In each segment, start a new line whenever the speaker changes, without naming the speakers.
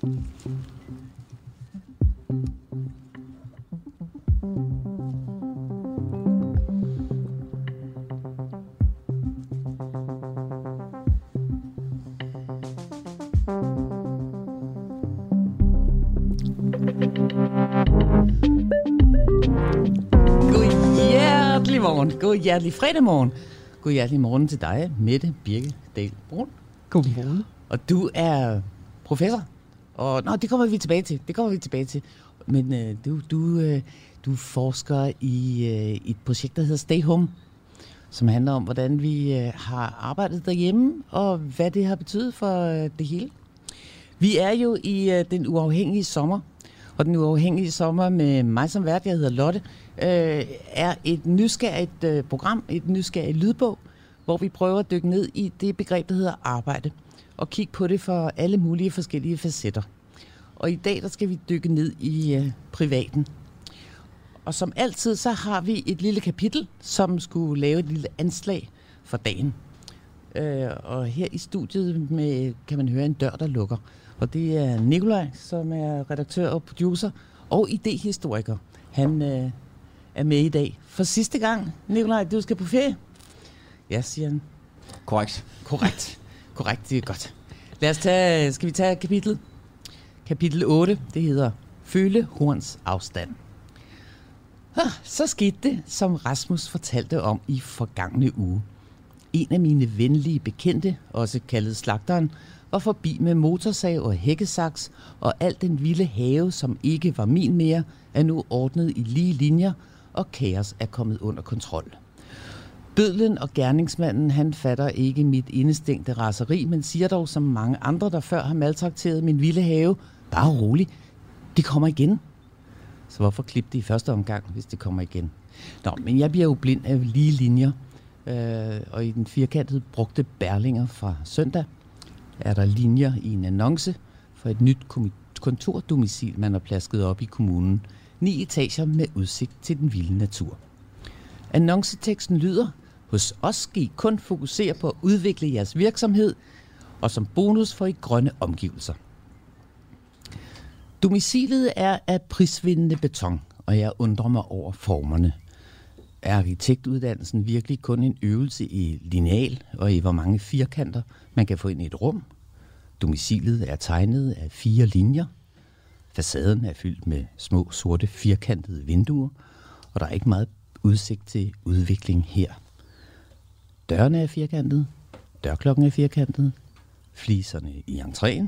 God hjertelig morgen. God hjertelig fredag morgen. God hjertelig morgen til dig, Mette Birke Dahl Brun.
Godmorgen.
Og du er professor. Og nå, det kommer vi tilbage til. Det kommer vi tilbage til. Men øh, du, du, øh, du forsker i øh, et projekt, der hedder Stay Home, som handler om, hvordan vi øh, har arbejdet derhjemme, og hvad det har betydet for øh, det hele. Vi er jo i øh, den uafhængige sommer, og den uafhængige sommer med mig som vært, jeg hedder Lotte, øh, er et nysgerrigt øh, program, et nysgerrigt lydbog, hvor vi prøver at dykke ned i det begreb, der hedder arbejde, og kigge på det for alle mulige forskellige facetter. Og i dag, der skal vi dykke ned i øh, privaten. Og som altid, så har vi et lille kapitel, som skulle lave et lille anslag for dagen. Øh, og her i studiet med, kan man høre en dør, der lukker. Og det er Nikolaj, som er redaktør og producer og idehistoriker. Han øh, er med i dag for sidste gang. Nikolaj, du skal på ferie. Ja, siger han.
Korrekt.
Korrekt. Korrekt, det er godt. Lad os tage, skal vi tage kapitlet? Kapitel 8, det hedder Føle horns afstand. Ah, Så skete det, som Rasmus fortalte om i forgangne uge. En af mine venlige bekendte, også kaldet slagteren, var forbi med motorsav og hækkesaks, og al den vilde have, som ikke var min mere, er nu ordnet i lige linjer, og kaos er kommet under kontrol. Bødlen og gerningsmanden, han fatter ikke mit indestængte raseri, men siger dog som mange andre, der før har maltrakteret min vilde have, bare rolig, det kommer igen. Så hvorfor klippe det i første omgang, hvis det kommer igen? Nå, men jeg bliver jo blind af lige linjer, øh, og i den firkantede brugte bærlinger fra søndag, er der linjer i en annonce for et nyt kontordomicil, man har plasket op i kommunen. Ni etager med udsigt til den vilde natur. Annonceteksten lyder, hos os skal I kun fokusere på at udvikle jeres virksomhed, og som bonus får I grønne omgivelser. Domicilet er af prisvindende beton, og jeg undrer mig over formerne. Er arkitektuddannelsen virkelig kun en øvelse i lineal og i hvor mange firkanter man kan få ind i et rum? Domicilet er tegnet af fire linjer. Facaden er fyldt med små sorte firkantede vinduer, og der er ikke meget udsigt til udvikling her. Dørene er firkantede, dørklokken er firkantet, fliserne i entréen,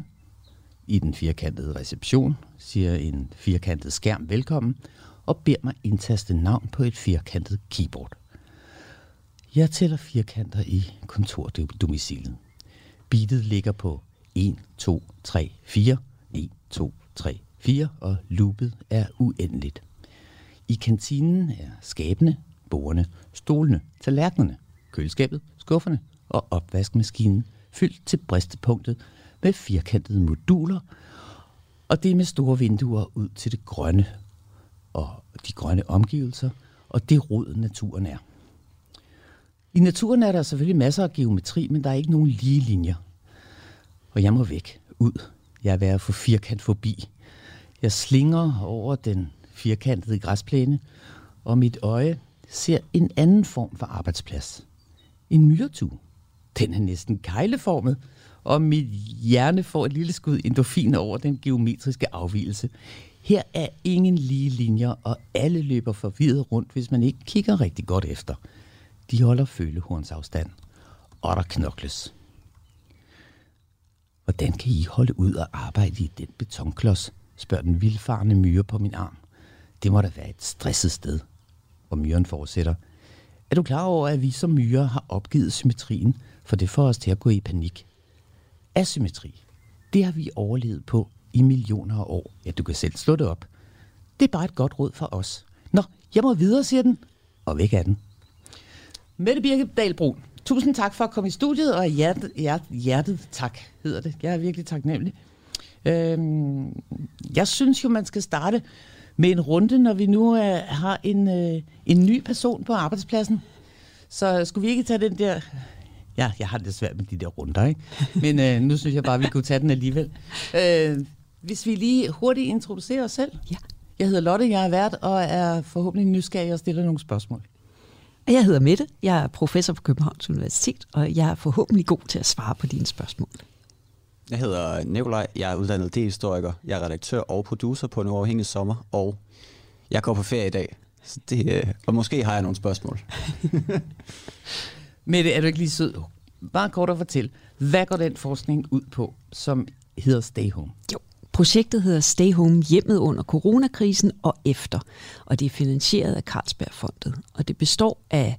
i den firkantede reception siger en firkantet skærm velkommen og beder mig indtaste navn på et firkantet keyboard. Jeg tæller firkanter i kontordomicilet. Beatet ligger på 1, 2, 3, 4, 1, 2, 3, 4, og loopet er uendeligt. I kantinen er skabene, bordene, stolene, tallerkenerne, køleskabet, skufferne og opvaskemaskinen fyldt til bristepunktet med firkantede moduler, og det er med store vinduer ud til det grønne og de grønne omgivelser, og det rod naturen er. I naturen er der selvfølgelig masser af geometri, men der er ikke nogen lige linjer. Og jeg må væk, ud. Jeg er ved at få firkant forbi. Jeg slinger over den firkantede græsplæne, og mit øje ser en anden form for arbejdsplads. En myretue. Den er næsten kejleformet, og mit hjerne får et lille skud endorfin over den geometriske afvielse. Her er ingen lige linjer, og alle løber forvirret rundt, hvis man ikke kigger rigtig godt efter. De holder følehornsafstand, og der knokles. Hvordan kan I holde ud og arbejde i den betonklods, spørger den vildfarne myre på min arm. Det må da være et stresset sted. Og myren fortsætter. Er du klar over, at vi som myrer har opgivet symmetrien, for det får os til at gå i panik? Asymmetri, det har vi overlevet på i millioner af år. Ja, du kan selv slå det op. Det er bare et godt råd for os. Nå, jeg må videre, siger den. Og væk er den. Mette Birke Dalbrun, tusind tak for at komme i studiet, og hjertet, hjertet, hjertet tak hedder det. Jeg er virkelig taknemmelig. Øhm, jeg synes jo, man skal starte med en runde, når vi nu øh, har en, øh, en ny person på arbejdspladsen. Så skulle vi ikke tage den der... Ja, jeg har det svært med de der runder, ikke? Men øh, nu synes jeg bare, vi kunne tage den alligevel. Øh, Hvis vi lige hurtigt introducerer os selv.
Ja.
Jeg hedder Lotte, jeg er vært og er forhåbentlig nysgerrig og stiller nogle spørgsmål.
Jeg hedder Mette, jeg er professor på Københavns Universitet, og jeg er forhåbentlig god til at svare på dine spørgsmål.
Jeg hedder Nikolaj, jeg er uddannet D-historiker, jeg er redaktør og producer på en uafhængig sommer, og jeg går på ferie i dag. Så det, øh, og måske har jeg nogle spørgsmål.
Mette, er du ikke lige sød? Bare kort at fortælle, hvad går den forskning ud på, som hedder Stay Home?
Jo, projektet hedder Stay Home hjemmet under coronakrisen og efter, og det er finansieret af Carlsbergfondet, og det består af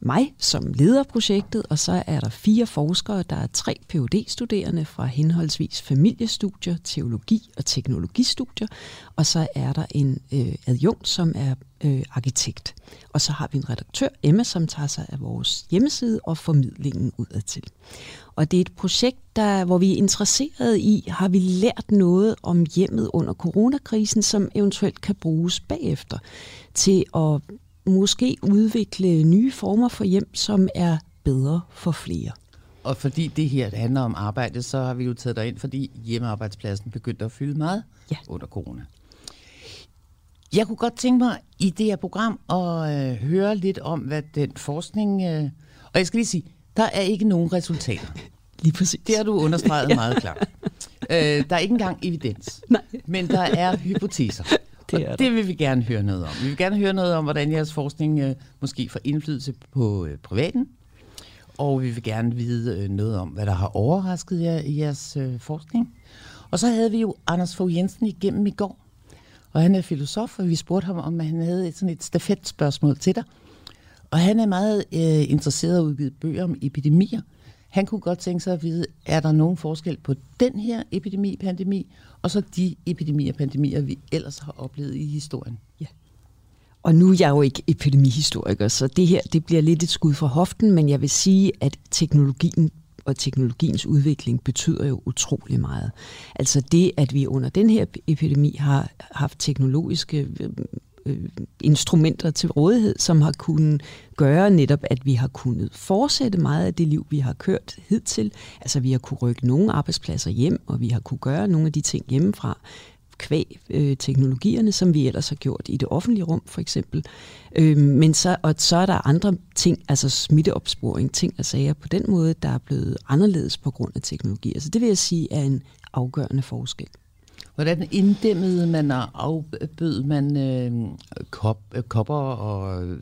mig som leder projektet, og så er der fire forskere. Der er tre phd studerende fra henholdsvis familiestudier, teologi og teknologistudier, og så er der en øh, adjunkt, som er øh, arkitekt. Og så har vi en redaktør, Emma, som tager sig af vores hjemmeside og formidlingen udadtil. Og det er et projekt, der, hvor vi er interesseret i, har vi lært noget om hjemmet under coronakrisen, som eventuelt kan bruges bagefter til at måske udvikle nye former for hjem, som er bedre for flere.
Og fordi det her det handler om arbejde, så har vi jo taget dig ind, fordi hjemmearbejdspladsen begyndte at fylde meget
ja.
under corona. Jeg kunne godt tænke mig i det her program at øh, høre lidt om, hvad den forskning... Øh, og jeg skal lige sige, der er ikke nogen resultater.
Lige præcis.
Det har du understreget ja. meget klart. Øh, der er ikke engang evidens.
Nej.
Men der er hypoteser. Det, er det vil vi gerne høre noget om. Vi vil gerne høre noget om, hvordan jeres forskning øh, måske får indflydelse på øh, privaten. Og vi vil gerne vide øh, noget om, hvad der har overrasket jer i jeres øh, forskning. Og så havde vi jo Anders Fogh Jensen igennem i går. Og han er filosof, og vi spurgte ham, om han havde et, sådan et stafetspørgsmål til dig. Og han er meget øh, interesseret i at udgive bøger om epidemier. Han kunne godt tænke sig at vide, er der nogen forskel på den her epidemi, pandemi, og så de epidemier, pandemier, vi ellers har oplevet i historien?
Ja. Og nu er jeg jo ikke epidemihistoriker, så det her det bliver lidt et skud fra hoften, men jeg vil sige, at teknologien og teknologiens udvikling betyder jo utrolig meget. Altså det, at vi under den her epidemi har haft teknologiske øh, instrumenter til rådighed, som har kunnet gøre netop, at vi har kunnet fortsætte meget af det liv, vi har kørt hidtil. Altså vi har kunne rykke nogle arbejdspladser hjem, og vi har kunne gøre nogle af de ting hjemmefra, kvæg øh, teknologierne, som vi ellers har gjort i det offentlige rum, for eksempel. Øh, men så, og så er der andre ting, altså smitteopsporing, ting og sager på den måde, der er blevet anderledes på grund af teknologi. Altså det vil jeg sige er en afgørende forskel.
Hvordan inddæmmede man og afbød man øh, kop, øh, kopper og øh,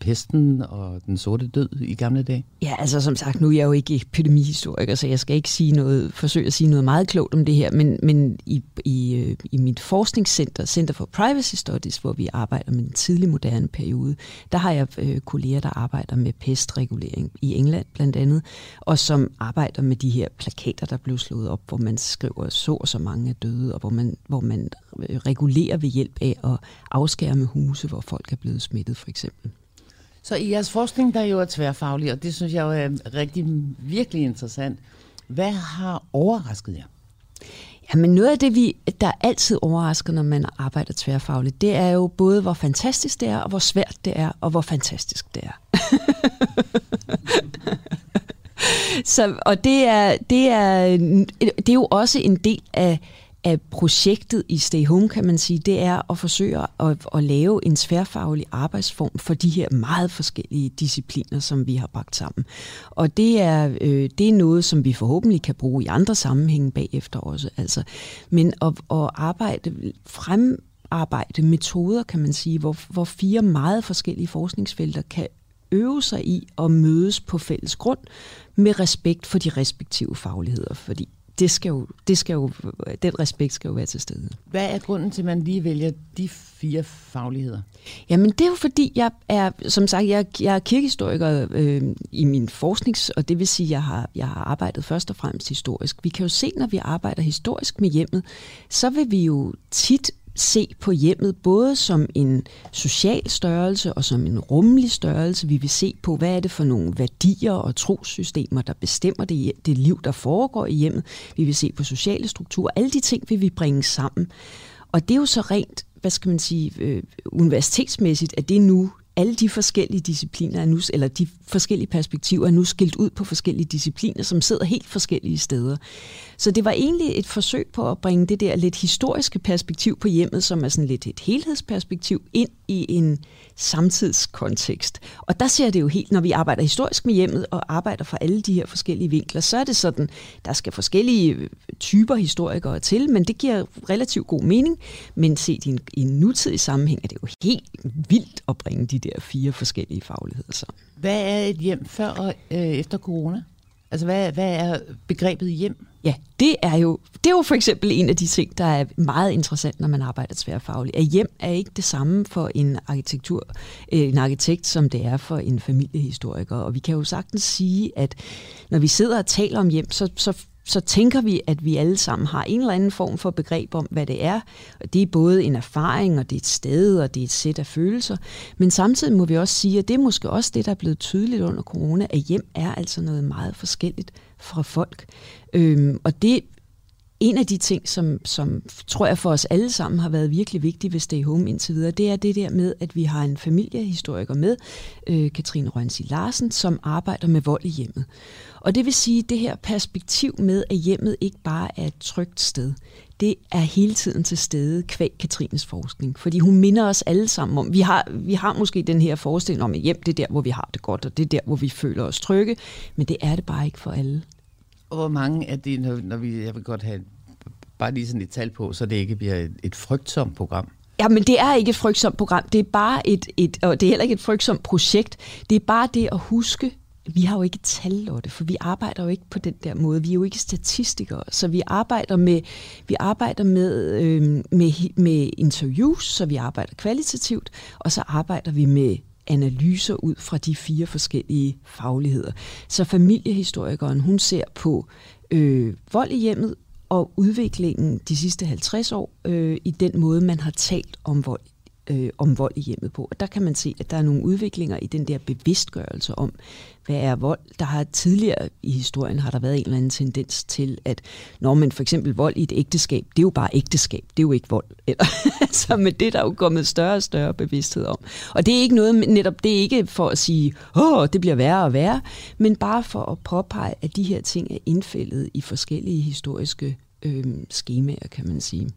pesten og den sorte død i gamle dage?
Ja, altså som sagt, nu er jeg jo ikke epidemihistoriker, så jeg skal ikke sige noget, forsøge at sige noget meget klogt om det her, men, men i, i, øh, i mit forskningscenter, Center for Privacy Studies, hvor vi arbejder med den tidlig moderne periode, der har jeg øh, kolleger, der arbejder med pestregulering i England blandt andet, og som arbejder med de her plakater, der blev slået op, hvor man skriver så og så mange er døde, og hvor man, hvor man øh, regulerer ved hjælp af at afskærme huse, hvor folk er blevet smittet for eksempel.
Så i jeres forskning, der jo er tværfaglig, og det synes jeg jo er rigtig virkelig interessant. Hvad har overrasket jer?
Jamen noget af det, vi, der altid overrasker, når man arbejder tværfagligt, det er jo både, hvor fantastisk det er, og hvor svært det er, og hvor fantastisk det er. Så, og det er, det, er, det er jo også en del af, af projektet i Stay Home, kan man sige, det er at forsøge at, at lave en tværfaglig arbejdsform for de her meget forskellige discipliner, som vi har bragt sammen. Og det er, øh, det er noget, som vi forhåbentlig kan bruge i andre sammenhænge bagefter også. Altså, men at, at arbejde frem arbejde metoder, kan man sige, hvor, hvor fire meget forskellige forskningsfelter kan øve sig i at mødes på fælles grund med respekt for de respektive fagligheder, fordi det skal jo, det skal jo, den respekt skal jo være til stede.
Hvad er grunden til, at man lige vælger de fire fagligheder?
Jamen det er jo fordi, jeg er, som sagt, jeg, jeg er kirkehistoriker øh, i min forsknings, og det vil sige, at jeg har, jeg har arbejdet først og fremmest historisk. Vi kan jo se, når vi arbejder historisk med hjemmet, så vil vi jo tit se på hjemmet både som en social størrelse og som en rummelig størrelse. Vi vil se på, hvad er det for nogle værdier og trosystemer, der bestemmer det, det liv, der foregår i hjemmet. Vi vil se på sociale strukturer. Alle de ting vil vi bringe sammen. Og det er jo så rent, hvad skal man sige, øh, universitetsmæssigt, at det nu alle de forskellige discipliner er nu, eller de forskellige perspektiver er nu skilt ud på forskellige discipliner, som sidder helt forskellige steder. Så det var egentlig et forsøg på at bringe det der lidt historiske perspektiv på hjemmet, som er sådan lidt et helhedsperspektiv, ind i en samtidskontekst. Og der ser det jo helt, når vi arbejder historisk med hjemmet og arbejder fra alle de her forskellige vinkler, så er det sådan, der skal forskellige øh, typer historikere til, men det giver relativt god mening. Men set i en, i en nutidig sammenhæng er det jo helt vildt at bringe de der fire forskellige fagligheder sammen.
Hvad er et hjem før og øh, efter corona? Altså, hvad, hvad er begrebet hjem?
Ja, det er, jo, det er jo for eksempel en af de ting, der er meget interessant, når man arbejder tværfagligt. At hjem er ikke det samme for en arkitektur, øh, en arkitekt, som det er for en familiehistoriker. Og vi kan jo sagtens sige, at når vi sidder og taler om hjem, så, så så tænker vi, at vi alle sammen har en eller anden form for begreb om, hvad det er. Og det er både en erfaring, og det er et sted, og det er et sæt af følelser. Men samtidig må vi også sige, at det er måske også det, der er blevet tydeligt under corona, at hjem er altså noget meget forskelligt fra folk. Øhm, og det en af de ting, som, som tror jeg for os alle sammen har været virkelig vigtig ved Stay Home indtil videre, det er det der med, at vi har en familiehistoriker med, øh, Katrine Rønsi Larsen, som arbejder med vold i hjemmet. Og det vil sige, det her perspektiv med, at hjemmet ikke bare er et trygt sted, det er hele tiden til stede kvæg Katrines forskning. Fordi hun minder os alle sammen om, vi har, vi har måske den her forestilling om, at hjem det er der, hvor vi har det godt, og det er der, hvor vi føler os trygge, men det er det bare ikke for alle.
Og hvor mange er det, når, når vi, jeg vil godt have bare lige sådan et tal på, så det ikke bliver et, et frygtsomt program?
Ja, men det er ikke et frygtsomt program. Det er bare et, et, og det er heller ikke et frygtsomt projekt. Det er bare det at huske, vi har jo ikke tal, Lotte, for vi arbejder jo ikke på den der måde. Vi er jo ikke statistikere, så vi arbejder med, vi arbejder med, øh, med, med interviews, så vi arbejder kvalitativt, og så arbejder vi med analyser ud fra de fire forskellige fagligheder. Så familiehistorikeren, hun ser på øh, vold i hjemmet og udviklingen de sidste 50 år øh, i den måde, man har talt om vold øh, om vold i hjemmet på. Og der kan man se, at der er nogle udviklinger i den der bevidstgørelse om, hvad er vold. Der har tidligere i historien har der været en eller anden tendens til, at når man for eksempel vold i et ægteskab, det er jo bare ægteskab, det er jo ikke vold. Eller, altså, så med det der er jo kommet større og større bevidsthed om. Og det er ikke noget, netop det er ikke for at sige, åh, det bliver værre og værre, men bare for at påpege, at de her ting er indfældet i forskellige historiske øh, skemaer, kan man sige.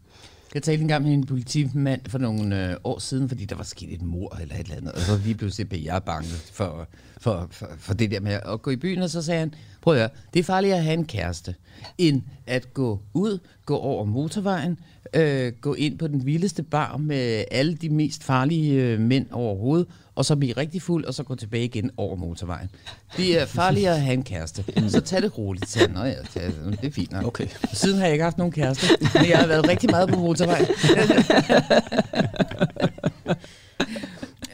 Jeg talte engang med en politimand for nogle øh, år siden, fordi der var sket et mor eller et eller andet, og så lige pludselig blev jeg bange for, for, for, for det der med at gå i byen, og så sagde han, prøv at høre, det er farligere at have en kæreste, end at gå ud, gå over motorvejen, øh, gå ind på den vildeste bar med alle de mest farlige øh, mænd overhovedet, og så blive rigtig fuld, og så gå tilbage igen over motorvejen. Det er farligere at have en kæreste. Så tag det roligt, til Nå ja, det er fint nok. Okay. Siden har jeg ikke haft nogen kæreste, men jeg har været rigtig meget på motorvejen.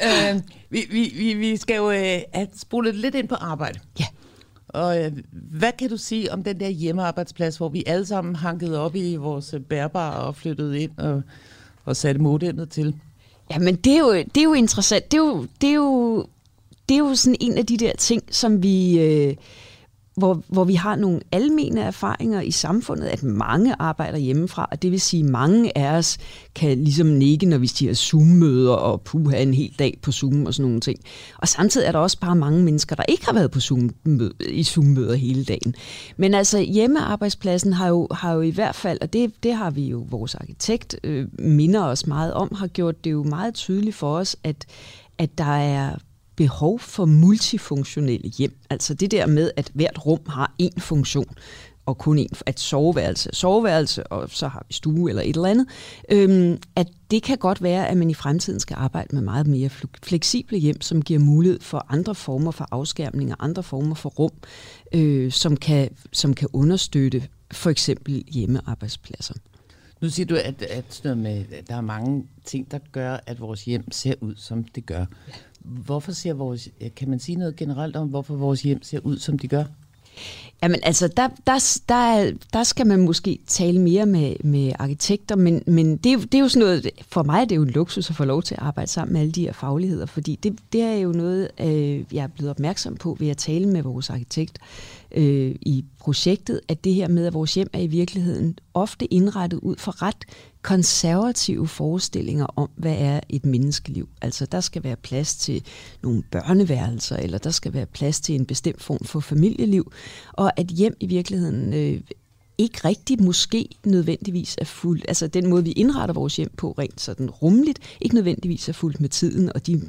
øh, vi, vi, vi skal jo øh, spole lidt ind på arbejde.
Ja.
Og øh, hvad kan du sige om den der hjemmearbejdsplads, hvor vi alle sammen hankede op i vores bærbare og flyttede ind og, og satte modemmet til?
Jamen, det er jo, det er jo interessant. Det er jo, det er jo, det er jo sådan en af de der ting, som vi... Øh, hvor, hvor vi har nogle almene erfaringer i samfundet, at mange arbejder hjemmefra, og det vil sige, at mange af os kan ligesom nikke, når vi siger Zoom-møder og puha en hel dag på Zoom og sådan nogle ting. Og samtidig er der også bare mange mennesker, der ikke har været på Zoom i Zoom-møder hele dagen. Men altså hjemmearbejdspladsen har jo, har jo i hvert fald, og det, det har vi jo, vores arkitekt øh, minder os meget om, har gjort det jo meget tydeligt for os, at, at der er behov for multifunktionelle hjem. Altså det der med, at hvert rum har én funktion, og kun en, at soveværelse soveværelse, og så har vi stue eller et eller andet, øhm, at det kan godt være, at man i fremtiden skal arbejde med meget mere fleksible hjem, som giver mulighed for andre former for afskærmning og andre former for rum, øh, som, kan, som kan understøtte for eksempel hjemmearbejdspladser.
Nu siger du, at, at med, der er mange ting, der gør, at vores hjem ser ud, som det gør. Hvorfor ser vores, kan man sige noget generelt om, hvorfor vores hjem ser ud, som de gør?
Jamen altså, der, der, der, der skal man måske tale mere med, med arkitekter, men, men det, det er jo sådan noget, for mig er det jo en luksus at få lov til at arbejde sammen med alle de her fagligheder, fordi det, det er jo noget, øh, jeg er blevet opmærksom på ved at tale med vores arkitekt øh, i projektet, at det her med, at vores hjem er i virkeligheden ofte indrettet ud for ret konservative forestillinger om, hvad er et menneskeliv. Altså der skal være plads til nogle børneværelser, eller der skal være plads til en bestemt form for familieliv, og at hjem i virkeligheden øh, ikke rigtig måske nødvendigvis er fuldt, altså den måde, vi indretter vores hjem på rent sådan rumligt, ikke nødvendigvis er fuldt med tiden og de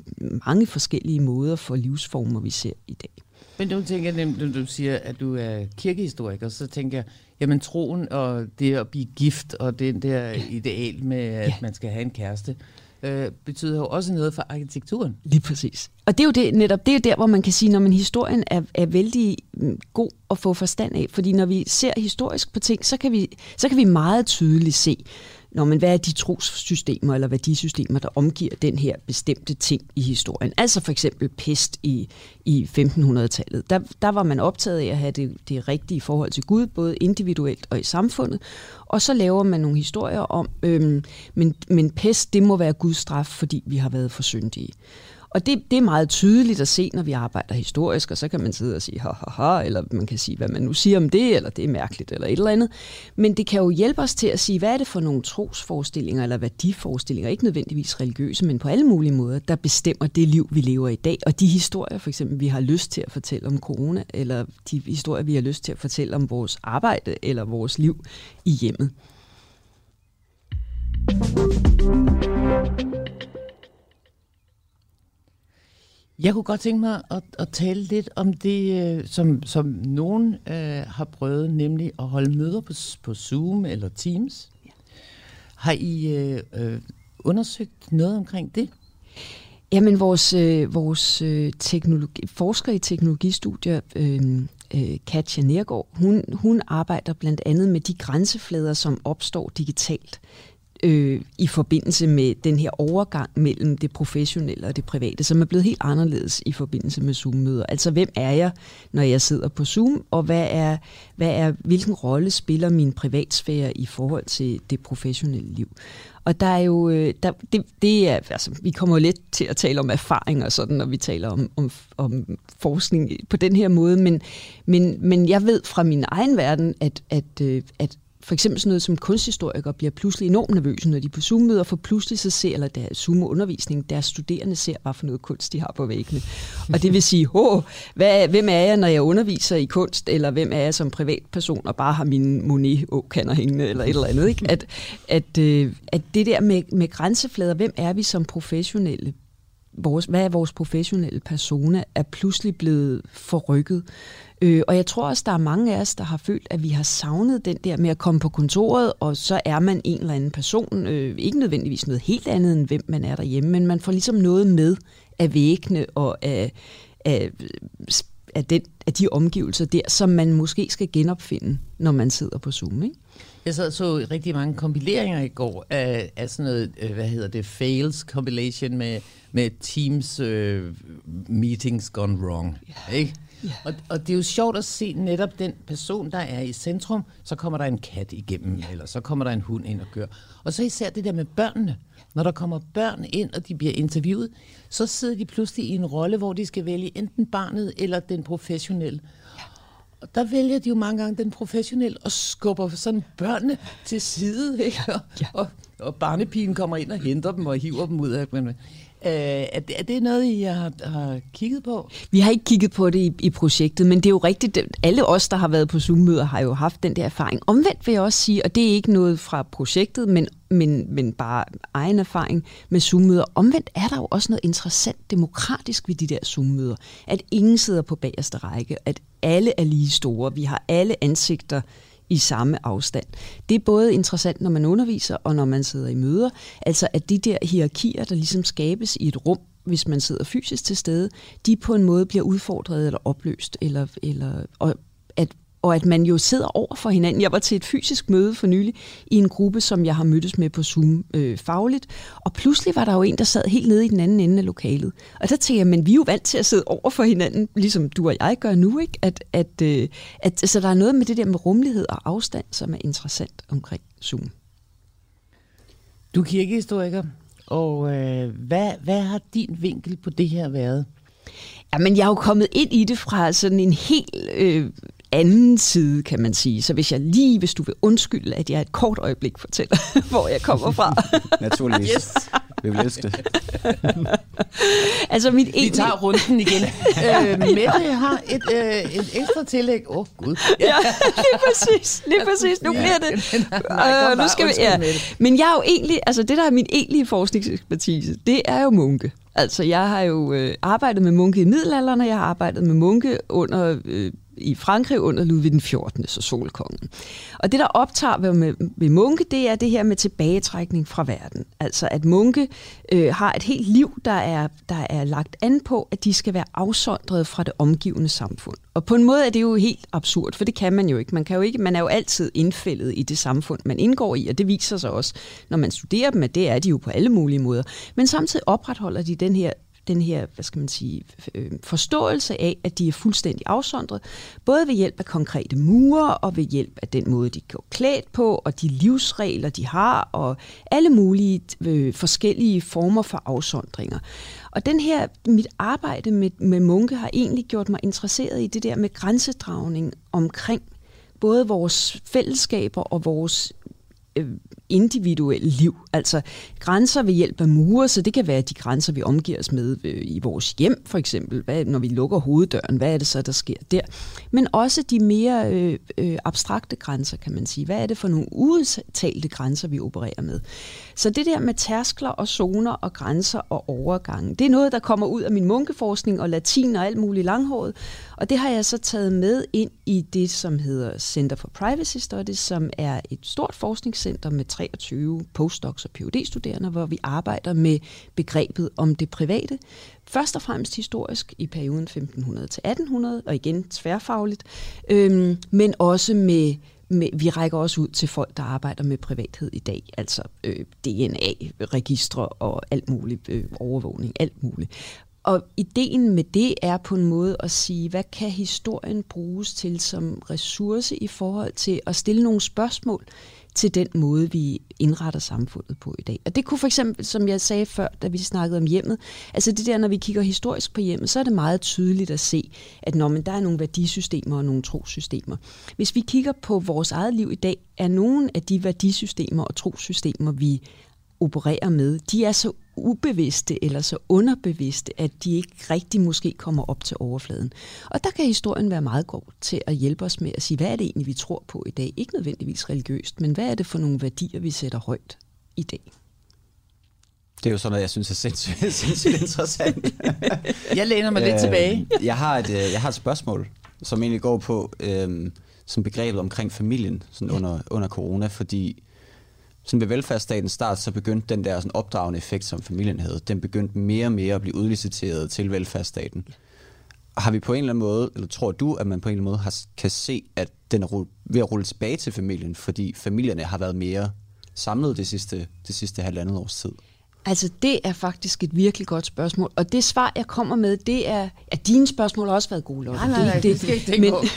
mange forskellige måder for livsformer, vi ser i dag.
Men nu tænker jeg, når du siger, at du er kirkehistoriker, så tænker jeg, jamen troen og det at blive gift og den der ideal med, at ja. man skal have en kæreste, øh, betyder jo også noget for arkitekturen.
Lige præcis. Og det er jo det, netop det er der, hvor man kan sige, når man historien er, er vældig mm, god at få forstand af. Fordi når vi ser historisk på ting, så kan vi, så kan vi meget tydeligt se, når man, hvad er de trossystemer eller værdisystemer, der omgiver den her bestemte ting i historien. Altså for eksempel pest i, i 1500-tallet. Der, der var man optaget af at have det, det rigtige forhold til Gud, både individuelt og i samfundet. Og så laver man nogle historier om, øhm, men, men pest, det må være Guds straf, fordi vi har været for syndige. Og det, det er meget tydeligt at se, når vi arbejder historisk, og så kan man sidde og sige ha, ha, ha, eller man kan sige, hvad man nu siger om det, eller det er mærkeligt, eller et eller andet. Men det kan jo hjælpe os til at sige, hvad er det for nogle trosforestillinger, eller værdiforestillinger, ikke nødvendigvis religiøse, men på alle mulige måder, der bestemmer det liv, vi lever i dag. Og de historier, for eksempel, vi har lyst til at fortælle om corona, eller de historier, vi har lyst til at fortælle om vores arbejde, eller vores liv i hjemmet.
Jeg kunne godt tænke mig at, at tale lidt om det, øh, som, som nogen øh, har prøvet, nemlig at holde møder på, på Zoom eller Teams. Ja. Har I øh, øh, undersøgt noget omkring det?
Jamen, vores, øh, vores øh, teknologi, forsker i teknologistudier, øh, øh, Katja Nergård, hun, hun arbejder blandt andet med de grænseflader, som opstår digitalt øh, i forbindelse med den her overgang mellem det professionelle og det private, som er blevet helt anderledes i forbindelse med Zoom-møder. Altså, hvem er jeg, når jeg sidder på Zoom, og hvad er, hvad er, hvilken rolle spiller min privatsfære i forhold til det professionelle liv? Og der er jo, øh, der, det, det er, altså, vi kommer jo lidt til at tale om erfaring og sådan, når vi taler om, om, om forskning på den her måde, men, men, men jeg ved fra min egen verden, at, at, øh, at for eksempel sådan noget som kunsthistorikere bliver pludselig enormt nervøse, når de på Zoom-møder, for pludselig så ser, eller der Zoom-undervisning, deres studerende ser, hvad for noget kunst de har på væggene. Og det vil sige, hvad, hvem er jeg, når jeg underviser i kunst, eller hvem er jeg som privatperson, og bare har min Monet-åkander hængende, eller et eller andet. Ikke? At, at, øh, at det der med, med grænseflader, hvem er vi som professionelle vores, hvad er vores professionelle persona, er pludselig blevet forrykket. Øh, og jeg tror også, der er mange af os, der har følt, at vi har savnet den der med at komme på kontoret, og så er man en eller anden person. Øh, ikke nødvendigvis noget helt andet, end hvem man er derhjemme, men man får ligesom noget med af væggene og af, af, af, den, af de omgivelser der, som man måske skal genopfinde, når man sidder på Zoom. Ikke?
Jeg sad så rigtig mange kompileringer i går af, af sådan noget, øh, hvad hedder det, fails compilation med, med Teams uh, meetings gone wrong. Yeah. Ikke? Yeah. Og, og det er jo sjovt at se netop den person, der er i centrum, så kommer der en kat igennem, yeah. eller så kommer der en hund ind og gør. Og så især det der med børnene. Når der kommer børn ind, og de bliver interviewet, så sidder de pludselig i en rolle, hvor de skal vælge enten barnet eller den professionelle. Og der vælger de jo mange gange den professionelle og skubber sådan børnene til side. Ikke? Og, ja. og, og barnepigen kommer ind og henter dem og hiver dem ud af. Øh, er, det, er det noget, I har, har kigget på?
Vi har ikke kigget på det i, i projektet, men det er jo rigtigt. Alle os, der har været på Zoom-møder, har jo haft den der erfaring. Omvendt vil jeg også sige, og det er ikke noget fra projektet, men, men, men bare egen erfaring med Zoom-møder. Omvendt er der jo også noget interessant demokratisk ved de der Zoom-møder. At ingen sidder på bagerste række, at alle er lige store. Vi har alle ansigter i samme afstand. Det er både interessant, når man underviser og når man sidder i møder. Altså at de der hierarkier, der ligesom skabes i et rum, hvis man sidder fysisk til stede, de på en måde bliver udfordret eller opløst, eller, eller, og og at man jo sidder over for hinanden. Jeg var til et fysisk møde for nylig i en gruppe, som jeg har mødtes med på Zoom øh, fagligt, og pludselig var der jo en, der sad helt nede i den anden ende af lokalet. Og der tænker jeg, men vi er jo vant til at sidde over for hinanden, ligesom du og jeg gør nu, ikke? At, at, øh, at, så der er noget med det der med rummelighed og afstand, som er interessant omkring Zoom.
Du er kirkehistoriker, og øh, hvad, hvad har din vinkel på det her været?
Jamen, jeg er jo kommet ind i det fra sådan en helt øh, anden side, kan man sige. Så hvis jeg lige, hvis du vil undskylde, at jeg et kort øjeblik fortæller, hvor jeg kommer fra.
Naturligvis. Yes. Vi vil elske det.
altså mit
Vi tager runden igen. øh, Mette har et, øh, et ekstra tillæg. Åh, oh, Gud.
ja, lige præcis. Lige præcis. Nu bliver det.
Nej,
Øh, nu skal vi, ja. Men jeg er jo egentlig, altså det der er min egentlige forskningsekspertise, det er jo munke. Altså jeg har jo øh, arbejdet med munke i middelalderen, og jeg har arbejdet med munke under øh, i Frankrig under Ludvig den 14., så solkongen. Og det, der optager ved, med, ved munke, det er det her med tilbagetrækning fra verden. Altså at munke øh, har et helt liv, der er, der er lagt an på, at de skal være afsondret fra det omgivende samfund. Og på en måde er det jo helt absurd, for det kan man jo ikke. Man, kan jo ikke, man er jo altid indfældet i det samfund, man indgår i, og det viser sig også, når man studerer dem, at det er de jo på alle mulige måder. Men samtidig opretholder de den her den her, hvad skal man sige, øh, forståelse af, at de er fuldstændig afsondret, både ved hjælp af konkrete mure og ved hjælp af den måde, de går klædt på, og de livsregler, de har, og alle mulige øh, forskellige former for afsondringer. Og den her, mit arbejde med, med munke har egentlig gjort mig interesseret i det der med grænsedragning omkring både vores fællesskaber og vores Øh, individuelle liv. Altså grænser ved hjælp af mure, så det kan være de grænser, vi omgiver os med øh, i vores hjem, for eksempel. Hvad, når vi lukker hoveddøren, hvad er det så, der sker der? Men også de mere øh, øh, abstrakte grænser, kan man sige. Hvad er det for nogle udtalte grænser, vi opererer med? Så det der med tærskler og zoner og grænser og overgange, det er noget, der kommer ud af min munkeforskning og latin og alt muligt langhåret. Og det har jeg så taget med ind i det, som hedder Center for Privacy Studies, som er et stort forskningscenter med 23 postdocs og phd studerende hvor vi arbejder med begrebet om det private. Først og fremmest historisk i perioden 1500 til 1800, og igen tværfagligt, øhm, men også med med, vi rækker også ud til folk, der arbejder med privathed i dag, altså øh, DNA-registre og alt muligt, øh, overvågning, alt muligt. Og ideen med det er på en måde at sige, hvad kan historien bruges til som ressource i forhold til at stille nogle spørgsmål til den måde, vi indretter samfundet på i dag. Og det kunne for eksempel, som jeg sagde før, da vi snakkede om hjemmet, altså det der, når vi kigger historisk på hjemmet, så er det meget tydeligt at se, at når man, der er nogle værdisystemer og nogle trosystemer. Hvis vi kigger på vores eget liv i dag, er nogle af de værdisystemer og trosystemer, vi opererer med, de er så ubevidste eller så underbevidste, at de ikke rigtig måske kommer op til overfladen. Og der kan historien være meget god til at hjælpe os med at sige, hvad er det egentlig, vi tror på i dag? Ikke nødvendigvis religiøst, men hvad er det for nogle værdier, vi sætter højt i dag?
Det er jo sådan noget, jeg synes er sindssygt, sindssygt interessant.
jeg læner mig lidt tilbage.
Jeg har, et, øh, jeg har et spørgsmål, som egentlig går på øhm, som begrebet omkring familien sådan under, under corona, fordi sådan ved velfærdsstatens start, så begyndte den der sådan opdragende effekt, som familien havde, den begyndte mere og mere at blive udliciteret til velfærdsstaten. Har vi på en eller anden måde, eller tror du, at man på en eller anden måde har, kan se, at den er ved at rulle tilbage til familien, fordi familierne har været mere samlet det sidste, det sidste halvandet års tid?
Altså, det er faktisk et virkelig godt spørgsmål. Og det svar, jeg kommer med, det er... Ja, dine spørgsmål har også været gode, Lotte.
Nej, nej, nej, det, det skal ikke men,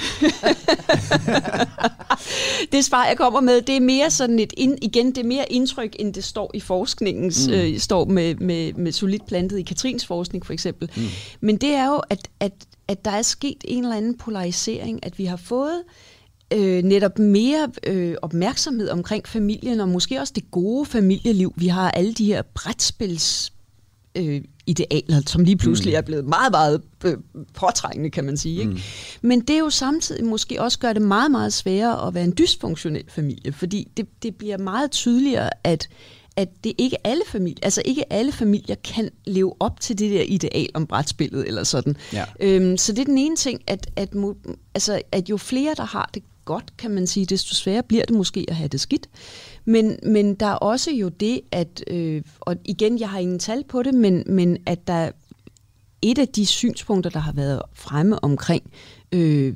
det svar, jeg kommer med, det er mere sådan et... Ind, igen, det er mere indtryk, end det står i forskningens... Mm. Øh, står med, med, med solidt plantet i Katrins forskning, for eksempel. Mm. Men det er jo, at, at, at der er sket en eller anden polarisering, at vi har fået øh, netop mere øh, opmærksomhed omkring familien, og måske også det gode familieliv. Vi har alle de her brætspils øh, idealer, som lige pludselig mm. er blevet meget, meget øh, påtrængende, kan man sige. Ikke? Mm. Men det er jo samtidig måske også gør det meget, meget sværere at være en dysfunktionel familie, fordi det, det bliver meget tydeligere, at at det ikke alle familier, altså ikke alle familier kan leve op til det der ideal om brætspillet eller sådan. Ja. Øhm, så det er den ene ting, at, at, altså, at jo flere, der har det godt, kan man sige, desto sværere bliver det måske at have det skidt. Men, men der er også jo det, at, øh, og igen, jeg har ingen tal på det, men, men at der et af de synspunkter, der har været fremme omkring øh,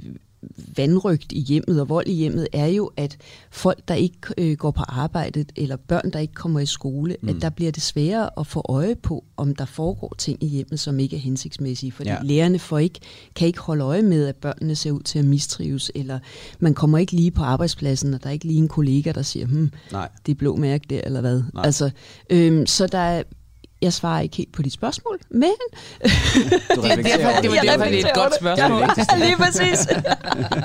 vandrygt i hjemmet og vold i hjemmet, er jo, at folk, der ikke øh, går på arbejdet, eller børn, der ikke kommer i skole, mm. at der bliver det sværere at få øje på, om der foregår ting i hjemmet, som ikke er hensigtsmæssige. Fordi ja. lærerne får ikke, kan ikke holde øje med, at børnene ser ud til at mistrives, eller man kommer ikke lige på arbejdspladsen, og der er ikke lige en kollega, der siger, hmm, Nej. det er blå mærke der, eller hvad. Nej. Altså, øhm, så der er jeg svarer ikke helt på de spørgsmål, men...
Du
Det,
reflekterer
derfor, det var derfor, det er et godt
det.
spørgsmål.
Ja, lige præcis.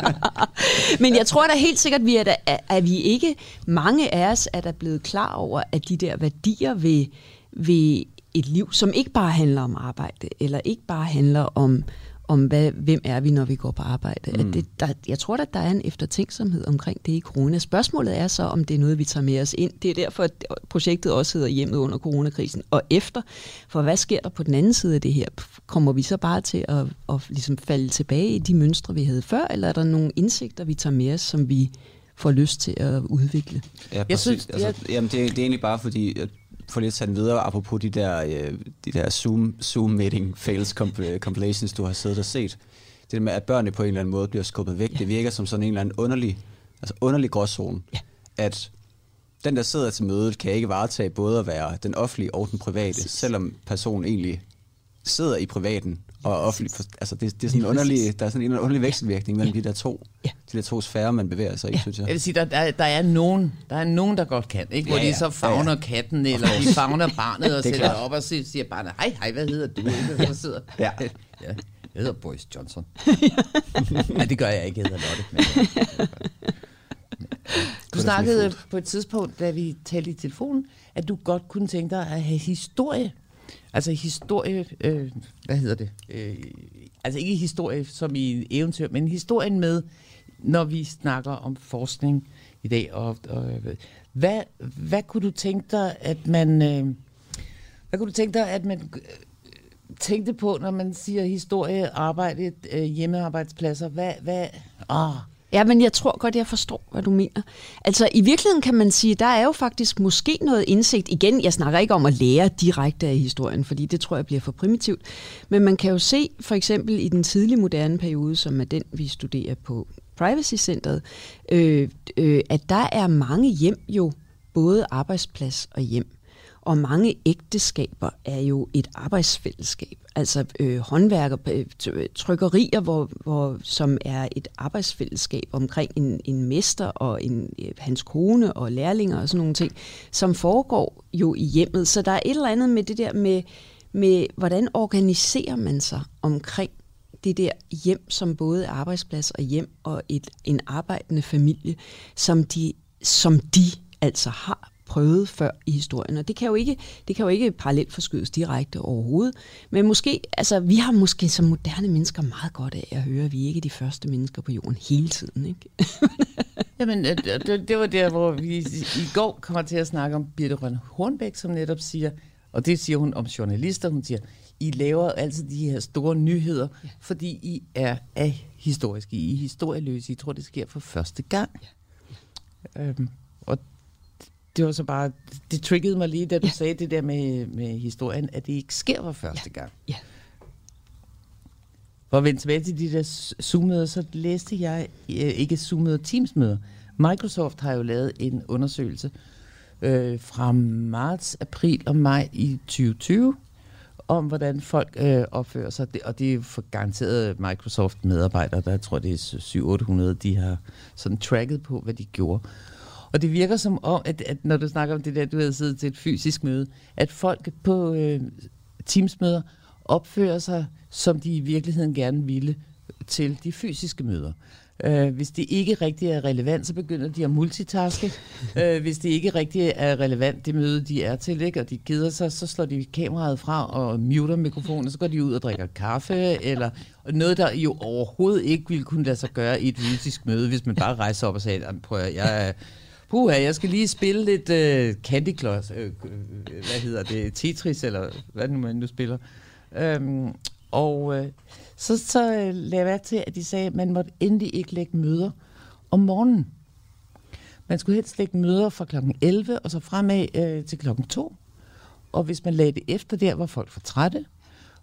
Men jeg tror da helt sikkert, vi er, da, at vi ikke, mange af os er der blevet klar over, at de der værdier ved, ved et liv, som ikke bare handler om arbejde, eller ikke bare handler om, om hvad, hvem er vi, når vi går på arbejde. Mm. At det, der, jeg tror at der er en eftertænksomhed omkring det i corona. Spørgsmålet er så, om det er noget, vi tager med os ind. Det er derfor, at projektet også hedder hjemmet under coronakrisen og efter. For hvad sker der på den anden side af det her? Kommer vi så bare til at, at ligesom falde tilbage i de mønstre, vi havde før, eller er der nogle indsigter, vi tager med os, som vi får lyst til at udvikle?
Ja,
Jeg
præcis.
synes,
altså, jamen, det, er- det er egentlig bare fordi, at at tage den videre, apropos de der, øh, de der Zoom, Zoom meeting fails comp- compilations, du har siddet og set. Det med, at børnene på en eller anden måde bliver skubbet væk, ja. det virker som sådan en eller anden underlig, altså underlig gråzone.
Ja.
At den, der sidder til mødet, kan ikke varetage både at være den offentlige og den private,
Præcis.
selvom personen egentlig sidder i privaten og offentlig. For, altså det, det er sådan en underlig, der er sådan en underlig vekselvirkning mellem
Ja.
de der to,
Ja.
de der to sfærer, man bevæger sig i,
Ja.
synes jeg.
Jeg vil sige, der, der, der, er nogen, der er nogen, der godt kan, ikke? hvor
Ja,
ja, de så fagner
Ja,
ja, katten, eller de fagner barnet og
er
sætter
klart.
op og siger siger barnet, hej, hej, hvad hedder du? Ikke? Og sidder,
Ja.
ja, jeg hedder Boris Johnson. Nej, det gør jeg ikke, jeg hedder Lotte. Men, du snakkede på et tidspunkt, da vi talte i telefonen, at du godt kunne tænke dig at have historie. Altså historie, øh, hvad hedder det? Øh, altså ikke historie som i eventyr, men historien med, når vi snakker om forskning i dag. Og, og, hvad, hvad kunne du tænke dig, at man... Øh, hvad kunne du tænke dig, at man øh, tænkte på, når man siger historie, arbejde, øh, hjemmearbejdspladser? Hvad... hvad ah,
Ja, men jeg tror godt, jeg forstår, hvad du mener. Altså, i virkeligheden kan man sige, der er jo faktisk måske noget indsigt. Igen, jeg snakker ikke om at lære direkte af historien, fordi det tror jeg bliver for primitivt. Men man kan jo se, for eksempel i den tidlige moderne periode, som er den, vi studerer på Privacy Centeret, øh, øh, at der er mange hjem jo både arbejdsplads og hjem. Og mange ægteskaber er jo et arbejdsfællesskab. Altså øh, håndværker, øh, øh, trykkerier, hvor, hvor, som er et arbejdsfællesskab omkring en, en mester og en, øh, hans kone og lærlinger og sådan nogle ting, som foregår jo i hjemmet. Så der er et eller andet med det der med, med hvordan organiserer man sig omkring det der hjem, som både er arbejdsplads og hjem og et, en arbejdende familie, som de, som de altså har prøvet før i historien. Og det kan jo ikke, det kan jo ikke parallelt forskydes direkte overhovedet. Men måske, altså vi har måske som moderne mennesker meget godt af at høre, at vi ikke er de første mennesker på jorden hele tiden. Ikke?
Jamen, øh, det, det var der, hvor vi i går kommer til at snakke om Birte Rønne Hornbæk, som netop siger, og det siger hun om journalister, hun siger, I laver altid de her store nyheder, ja. fordi I er, er historiske, I er historieløse, I tror, det sker for første gang. Ja. Øhm, og det var så bare, det triggede mig lige, da du ja. sagde det der med, med historien, at det ikke sker for første ja. gang.
Ja.
For at vende tilbage til de der Zoom-møder, så læste jeg, øh, ikke Zoom-møder, Teams-møder. Microsoft har jo lavet en undersøgelse øh, fra marts, april og maj i 2020, om hvordan folk øh, opfører sig. Det, og det er for garanteret Microsoft-medarbejdere, der jeg tror det er 700-800, de har sådan tracket på, hvad de gjorde. Og det virker som om, at, at når du snakker om det der, du havde siddet til et fysisk møde, at folk på øh, Teams-møder opfører sig, som de i virkeligheden gerne ville til de fysiske møder. Uh, hvis det ikke rigtig er relevant, så begynder de at multitaske. uh, hvis det ikke rigtig er relevant, det møde, de er til, ikke, og de keder sig, så slår de kameraet fra og muter mikrofonen, og så går de ud og drikker kaffe, eller noget, der jo overhovedet ikke ville kunne lade sig gøre i et fysisk møde, hvis man bare rejser op og sagde, prøv at, jeg er Puha, jeg skal lige spille lidt uh, Candy Cloth. uh, øh, hvad hedder det, Tetris, eller hvad nu man nu spiller. Um, og uh, så, så uh, lagde jeg mærke til, at de sagde, at man måtte endelig ikke lægge møder om morgenen. Man skulle helst lægge møder fra kl. 11 og så fremad uh, til kl. 2. Og hvis man lagde det efter der, var folk for trætte.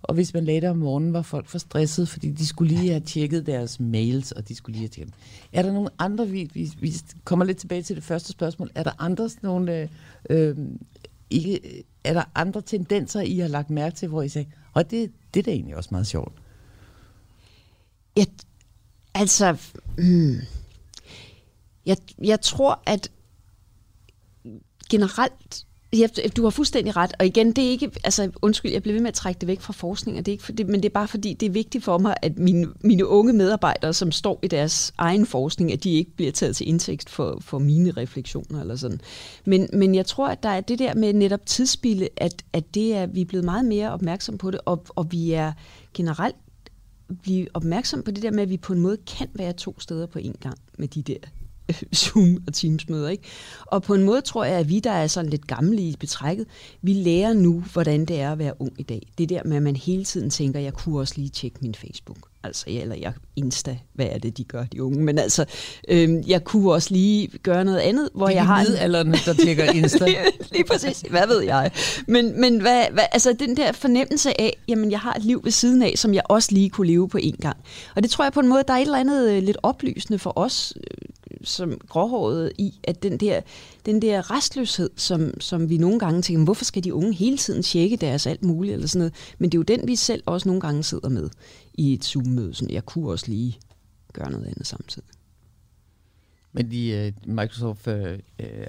Og hvis man lagde det om morgenen, var folk for stressede, fordi de skulle lige have tjekket deres mails, og de skulle lige have tjekket. Er der nogle andre, vi, vi, vi kommer lidt tilbage til det første spørgsmål, er der andre sådan nogle, øh, øh, ikke, øh, er der andre tendenser, I har lagt mærke til, hvor I sagde, og det, det er da egentlig også meget sjovt?
Jeg, altså, hmm, jeg, jeg tror, at generelt Ja, du har fuldstændig ret. Og igen, det er ikke, altså undskyld, jeg bliver ved med at trække det væk fra forskning, og det er ikke fordi, men det er bare fordi, det er vigtigt for mig, at mine, mine unge medarbejdere, som står i deres egen forskning, at de ikke bliver taget til indtægt for, for mine refleksioner eller sådan. Men, men jeg tror, at der er det der med netop tidsspilde, at, at det er, vi er blevet meget mere opmærksom på det, og, og vi er generelt blive opmærksom på det der med, at vi på en måde kan være to steder på en gang med de der Zoom- og Teams-møder. Ikke? Og på en måde tror jeg, at vi, der er sådan lidt gamle i betrækket, vi lærer nu, hvordan det er at være ung i dag. Det der med, at man hele tiden tænker, jeg kunne også lige tjekke min Facebook. Altså, eller jeg Insta, hvad er det, de gør, de unge? Men altså, øhm, jeg kunne også lige gøre noget andet, hvor
de
jeg har...
midalderne, der tjekker Insta.
lige præcis, hvad ved jeg? Men, men hvad, hvad, altså, den der fornemmelse af, jamen, jeg har et liv ved siden af, som jeg også lige kunne leve på en gang. Og det tror jeg på en måde, der er et eller andet øh, lidt oplysende for os, som gråhåret i, at den der, den der restløshed, som, som vi nogle gange tænker, hvorfor skal de unge hele tiden tjekke deres alt muligt, eller sådan noget. Men det er jo den, vi selv også nogle gange sidder med i et Zoom-møde. Sådan, jeg kunne også lige gøre noget andet samtidig.
Men de, uh, Microsoft uh,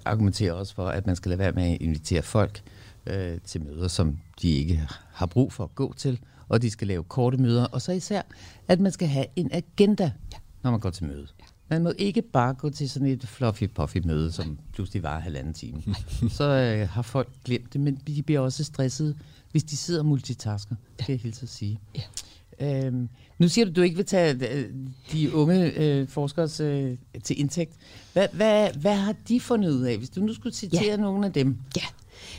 argumenterer også for, at man skal lade være med at invitere folk uh, til møder, som de ikke har brug for at gå til, og de skal lave korte møder, og så især, at man skal have en agenda, ja. når man går til møde. Ja. Man må ikke bare gå til sådan et fluffy-puffy møde, som pludselig var halvanden time. så øh, har folk glemt det, men de bliver også stresset, hvis de sidder og multitasker, kan jeg helt så sige. Ja. Øhm, nu siger du, at du ikke vil tage øh, de unge øh, forskere øh, til indtægt. Hvad, hvad, hvad har de fundet ud af, hvis du nu skulle citere ja. nogle af dem?
Ja,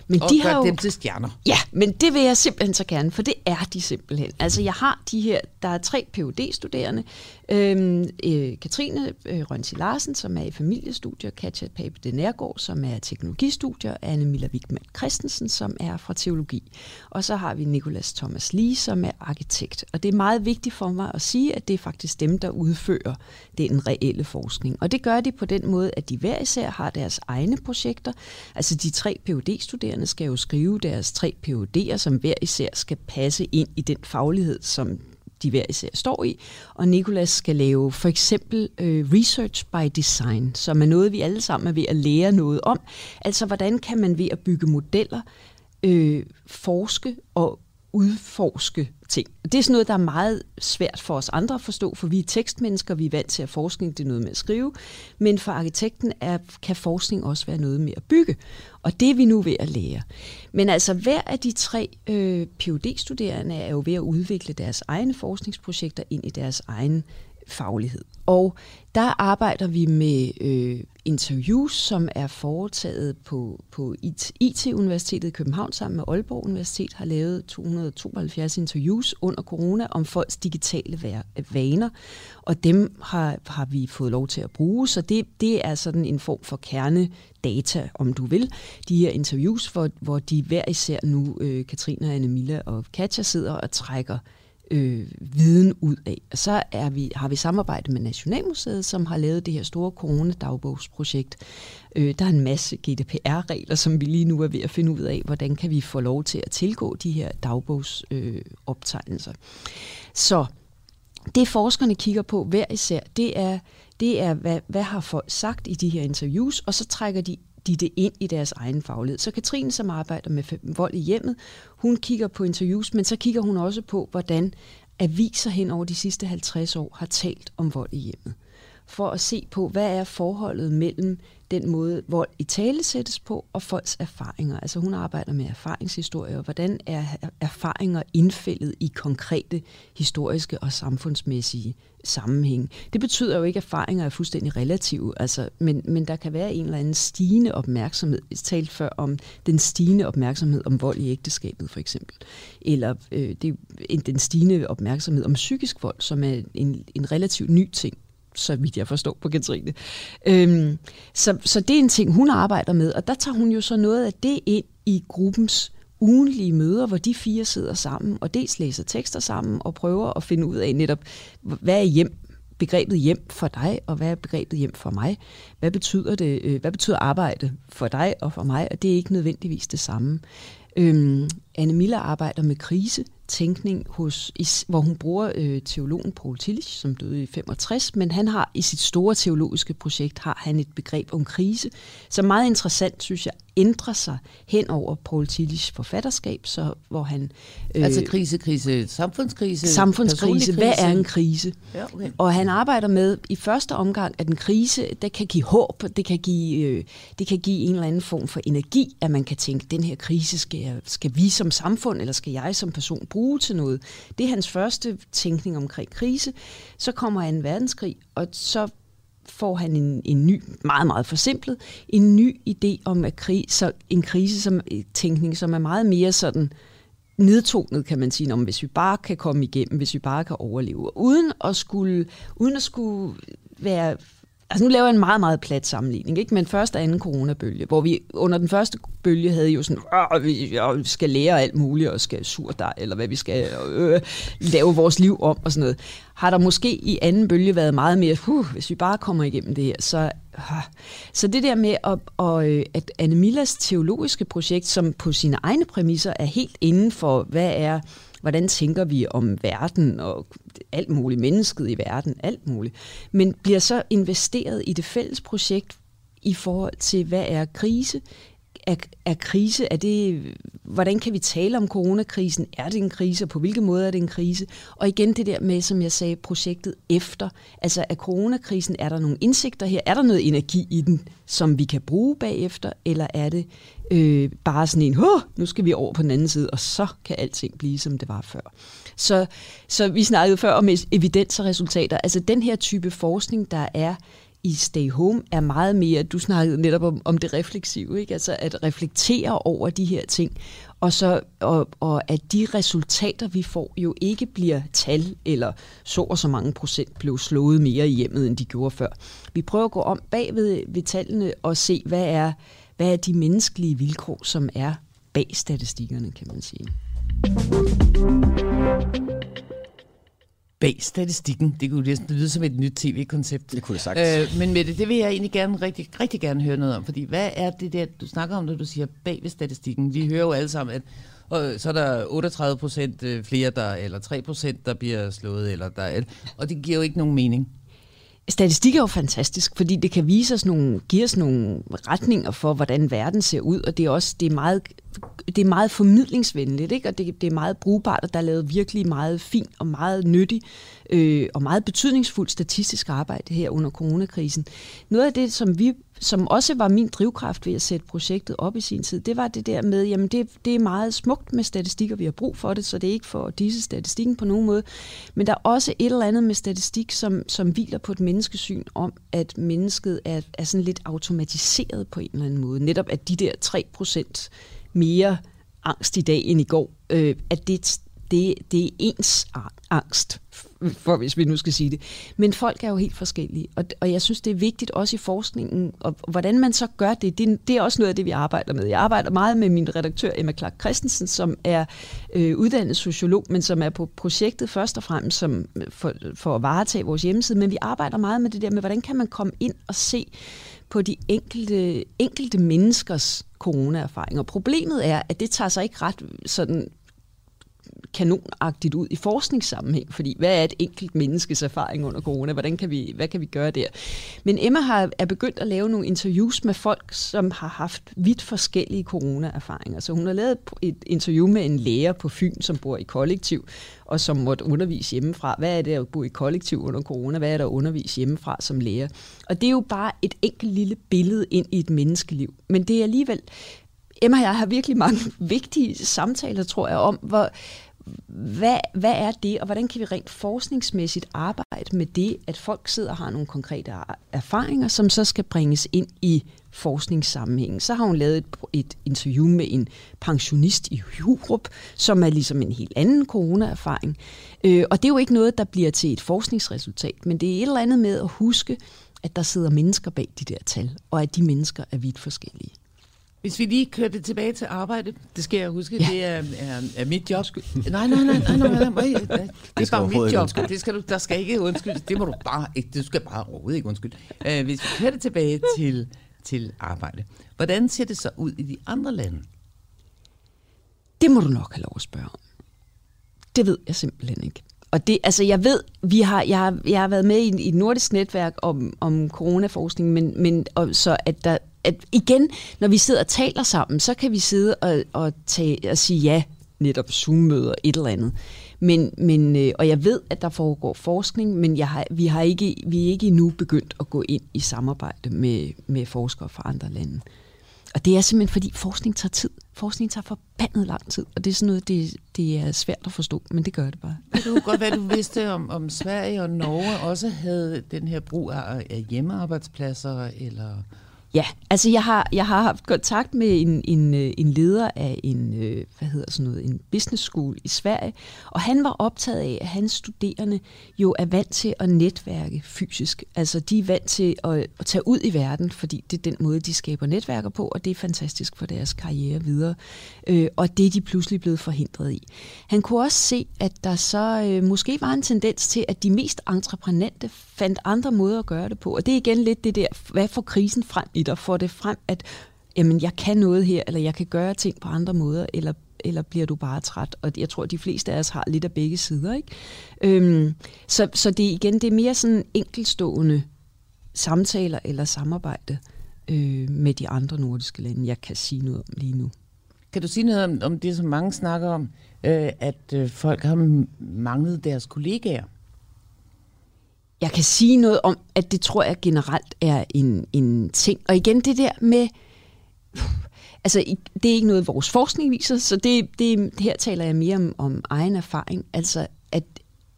men og de har jo, dem til stjerner.
Ja, men det vil jeg simpelthen så gerne, for det er de simpelthen. Altså jeg har de her, der er tre phd studerende øhm, øh, Katrine øh, Rønsi Larsen, som er i familiestudier, Katja Pape de Nærgaard, som er teknologistudier, Anne Miller Wigman Christensen, som er fra teologi. Og så har vi Nikolas Thomas Lee, som er arkitekt. Og det er meget vigtigt for mig at sige, at det er faktisk dem, der udfører den reelle forskning. Og det gør de på den måde, at de hver især har deres egne projekter. Altså de tre phd studerende skal jo skrive deres tre PhD'er, som hver især skal passe ind i den faglighed, som de hver især står i. Og Nikolas skal lave for eksempel øh, research by design, som er noget, vi alle sammen er ved at lære noget om. Altså, hvordan kan man ved at bygge modeller øh, forske og udforske ting. Det er sådan noget, der er meget svært for os andre at forstå, for vi er tekstmennesker, vi er vant til at forskning, det er noget med at skrive, men for arkitekten er, kan forskning også være noget med at bygge, og det er vi nu ved at lære. Men altså hver af de tre øh, phd studerende er jo ved at udvikle deres egne forskningsprojekter ind i deres egen faglighed. Og der arbejder vi med øh, interviews, som er foretaget på, på IT-universitetet i København sammen med Aalborg Universitet, har lavet 272 interviews under corona om folks digitale vaner, og dem har, har vi fået lov til at bruge, så det, det er sådan en form for kernedata, om du vil. De her interviews, hvor, hvor de hver især nu, øh, Katrine, Anne Milla og Katja, sidder og trækker øh, viden ud af. Og så er vi, har vi samarbejdet med Nationalmuseet, som har lavet det her store coronadagbogsprojekt. Øh, der er en masse GDPR-regler, som vi lige nu er ved at finde ud af, hvordan kan vi få lov til at tilgå de her dagbogsoptegnelser. Øh, så det forskerne kigger på hver især, det er, det er hvad, hvad har folk sagt i de her interviews, og så trækker de de det ind i deres egen faglighed. Så Katrine, som arbejder med vold i hjemmet, hun kigger på interviews, men så kigger hun også på, hvordan aviser hen over de sidste 50 år har talt om vold i hjemmet. For at se på, hvad er forholdet mellem den måde, vold i tale sættes på, og folks erfaringer. Altså hun arbejder med erfaringshistorier, og hvordan er erfaringer indfældet i konkrete historiske og samfundsmæssige sammenhæng. Det betyder jo ikke, at erfaringer er fuldstændig relative, altså, men, men der kan være en eller anden stigende opmærksomhed. Vi talte før om den stigende opmærksomhed om vold i ægteskabet, for eksempel. Eller øh, det, den stigende opmærksomhed om psykisk vold, som er en, en relativt ny ting så vidt jeg forstår på Katrine. Øhm, så, så det er en ting, hun arbejder med, og der tager hun jo så noget af det ind i gruppens ugenlige møder, hvor de fire sidder sammen og dels læser tekster sammen og prøver at finde ud af netop, hvad er hjem, begrebet hjem for dig, og hvad er begrebet hjem for mig? Hvad betyder det? Øh, hvad betyder arbejde for dig og for mig? Og det er ikke nødvendigvis det samme. Øhm, Anne Miller arbejder med krise, tænkning, hos, hvor hun bruger øh, teologen Paul Tillich, som døde i 65, men han har i sit store teologiske projekt har han et begreb om krise, som meget interessant, synes jeg, ændrer sig hen over Paul Tillichs forfatterskab, så hvor han...
Øh, altså krise, krise, samfundskrise?
Samfundskrise. Hvad er en krise?
Ja, okay.
Og han arbejder med i første omgang, at en krise, der kan give håb, det kan give, øh, det kan give en eller anden form for energi, at man kan tænke, den her krise skal, jeg, skal vi som samfund, eller skal jeg som person bruge til noget? Det er hans første tænkning omkring krise. Så kommer en verdenskrig, og så får han en, en ny, meget, meget forsimplet, en ny idé om at krig, så en krise som øh, tænkning, som er meget mere sådan nedtonet, kan man sige, om hvis vi bare kan komme igennem, hvis vi bare kan overleve, uden at skulle, uden at skulle være Altså nu laver jeg en meget, meget plat sammenligning, ikke? men første og anden coronabølge, hvor vi under den første bølge havde jo sådan, vi skal lære alt muligt, og skal dig, eller hvad vi skal øh, lave vores liv om, og sådan noget. Har der måske i anden bølge været meget mere, huh, hvis vi bare kommer igennem det her, så... Øh. Så det der med, at, og, øh, at Anne Millas teologiske projekt, som på sine egne præmisser er helt inden for, hvad er hvordan tænker vi om verden og alt muligt, mennesket i verden, alt muligt. Men bliver så investeret i det fælles projekt i forhold til, hvad er krise? Er, er krise, er det, hvordan kan vi tale om coronakrisen? Er det en krise, og på hvilke måder er det en krise? Og igen det der med, som jeg sagde, projektet efter. Altså er coronakrisen, er der nogle indsigter her? Er der noget energi i den, som vi kan bruge bagefter? Eller er det øh, bare sådan en, nu skal vi over på den anden side, og så kan alting blive, som det var før. Så, så vi snakkede før om evidens og resultater. Altså den her type forskning, der er i Stay Home, er meget mere, du snakkede netop om, om det refleksive, ikke? altså at reflektere over de her ting, og, så, og, og at de resultater, vi får, jo ikke bliver tal, eller så og så mange procent blev slået mere i hjemmet, end de gjorde før. Vi prøver at gå om bag ved, ved tallene og se, hvad er, hvad er de menneskelige vilkår, som er bag statistikkerne, kan man sige.
Bag statistikken, det kunne næsten lyde som et nyt tv-koncept.
Det kunne det sagt.
Øh, men med det, det vil jeg egentlig gerne, rigtig, rigtig gerne høre noget om, fordi hvad er det der, du snakker om, når du siger bag ved statistikken? Vi hører jo alle sammen, at og så er der 38 procent øh, flere, der, eller 3 procent, der bliver slået, eller der, og det giver jo ikke nogen mening.
Statistik er jo fantastisk, fordi det kan vise os nogle, give os nogle retninger for, hvordan verden ser ud, og det er også det er meget, det er meget formidlingsvenligt, ikke? og det, det er meget brugbart, og der er lavet virkelig meget fint og meget nyttig øh, og meget betydningsfuldt statistisk arbejde her under coronakrisen. Noget af det, som vi som også var min drivkraft ved at sætte projektet op i sin tid, det var det der med, jamen det, det er meget smukt med statistikker, vi har brug for det, så det er ikke for disse statistikken på nogen måde. Men der er også et eller andet med statistik, som, som hviler på et menneskesyn om, at mennesket er, er sådan lidt automatiseret på en eller anden måde. Netop at de der 3% mere angst i dag end i går, øh, at det, det, det er ens angst, for hvis vi nu skal sige det. Men folk er jo helt forskellige, og, og jeg synes, det er vigtigt også i forskningen, og hvordan man så gør det, det, det er også noget af det, vi arbejder med. Jeg arbejder meget med min redaktør Emma Clark Christensen, som er øh, uddannet sociolog, men som er på projektet først og fremmest som, øh, for, for at varetage vores hjemmeside, men vi arbejder meget med det der med, hvordan kan man komme ind og se på de enkelte, enkelte menneskers coronaerfaringer. Problemet er, at det tager sig ikke ret sådan kanonagtigt ud i forskningssammenhæng, fordi hvad er et enkelt menneskes erfaring under corona? Hvordan kan vi, hvad kan vi gøre der? Men Emma har, er begyndt at lave nogle interviews med folk, som har haft vidt forskellige corona-erfaringer. Så hun har lavet et interview med en lærer på Fyn, som bor i kollektiv, og som måtte undervise hjemmefra. Hvad er det at bo i kollektiv under corona? Hvad er der at undervise hjemmefra som lærer? Og det er jo bare et enkelt lille billede ind i et menneskeliv. Men det er alligevel Emma og jeg har virkelig mange vigtige samtaler, tror jeg, om, hvor, hvad, hvad er det, og hvordan kan vi rent forskningsmæssigt arbejde med det, at folk sidder og har nogle konkrete erfaringer, som så skal bringes ind i forskningssammenhængen. Så har hun lavet et, et interview med en pensionist i Hurup, som er ligesom en helt anden corona-erfaring. Øh, og det er jo ikke noget, der bliver til et forskningsresultat, men det er et eller andet med at huske, at der sidder mennesker bag de der tal, og at de mennesker er vidt forskellige.
Hvis vi lige kører det tilbage til arbejde, det skal jeg huske, ja. det er, er, er mit job. Nej, nej, nej, nej, nej, nej, nej det, det er bare mit job. Det skal du, der skal ikke undskylde. Det må du bare ikke, du skal bare overhovedet ikke undskylde. Uh, hvis vi kører det tilbage til, til arbejde, hvordan ser det så ud i de andre lande?
Det må du nok have lov at spørge om. Det ved jeg simpelthen ikke. Og det, altså jeg ved, vi har, jeg, har, jeg har været med i, i et nordisk netværk om, om coronaforskning, men, men og, så at der at igen, når vi sidder og taler sammen, så kan vi sidde og, og, tage, og sige ja, netop Zoom-møder, et eller andet. Men, men, øh, og jeg ved, at der foregår forskning, men jeg har, vi, har ikke, vi er ikke endnu begyndt at gå ind i samarbejde med, med forskere fra andre lande. Og det er simpelthen, fordi forskning tager tid. Forskning tager forbandet lang tid, og det er sådan noget, det, det er svært at forstå, men det gør det bare.
Det du godt hvad du vidste om, om Sverige og Norge også havde den her brug af, af hjemmearbejdspladser, eller
Ja, altså jeg har, jeg har haft kontakt med en, en, øh, en leder af en, øh, hvad hedder sådan noget, en business school i Sverige, og han var optaget af, at hans studerende jo er vant til at netværke fysisk. Altså de er vant til at, at tage ud i verden, fordi det er den måde, de skaber netværker på, og det er fantastisk for deres karriere videre. Øh, og det er de pludselig blevet forhindret i. Han kunne også se, at der så øh, måske var en tendens til, at de mest entreprenante fandt andre måder at gøre det på. Og det er igen lidt det der, hvad får krisen frem i dig? Får det frem, at jamen, jeg kan noget her, eller jeg kan gøre ting på andre måder, eller eller bliver du bare træt? Og jeg tror, at de fleste af os har lidt af begge sider. Ikke? Øhm, så, så det igen, det er mere sådan enkelstående samtaler eller samarbejde øh, med de andre nordiske lande, jeg kan sige noget om lige nu.
Kan du sige noget om, om det, som mange snakker om, øh, at øh, folk har manglet deres kollegaer?
Jeg kan sige noget om, at det tror jeg generelt er en, en ting. Og igen det der med, altså det er ikke noget, vores forskning viser, så det, det, her taler jeg mere om, om egen erfaring. Altså at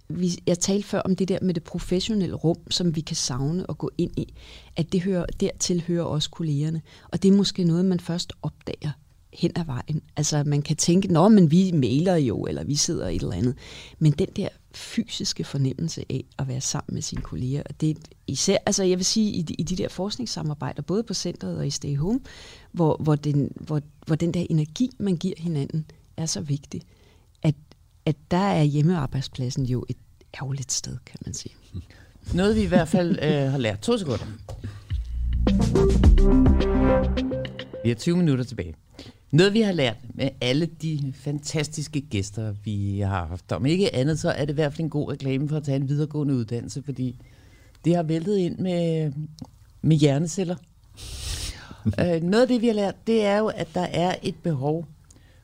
vi, jeg talte før om det der med det professionelle rum, som vi kan savne og gå ind i, at det hører, dertil hører også kollegerne. Og det er måske noget, man først opdager hen ad vejen. Altså man kan tænke, nå, men vi mailer jo, eller vi sidder et eller andet. Men den der fysiske fornemmelse af at være sammen med sine kolleger. Og det er især, altså jeg vil sige, i de, i de der forskningssamarbejder, både på centret og i Stay Home, hvor, hvor, den, hvor, hvor den der energi, man giver hinanden, er så vigtig, at, at der er hjemmearbejdspladsen jo et ærgerligt sted, kan man sige.
Noget vi i hvert fald øh, har lært. To sekunder. Vi har 20 minutter tilbage. Noget vi har lært med alle de fantastiske gæster, vi har haft. Om ikke andet, så er det i hvert fald en god reklame for at tage en videregående uddannelse, fordi det har væltet ind med, med hjerneceller. øh, noget af det, vi har lært, det er jo, at der er et behov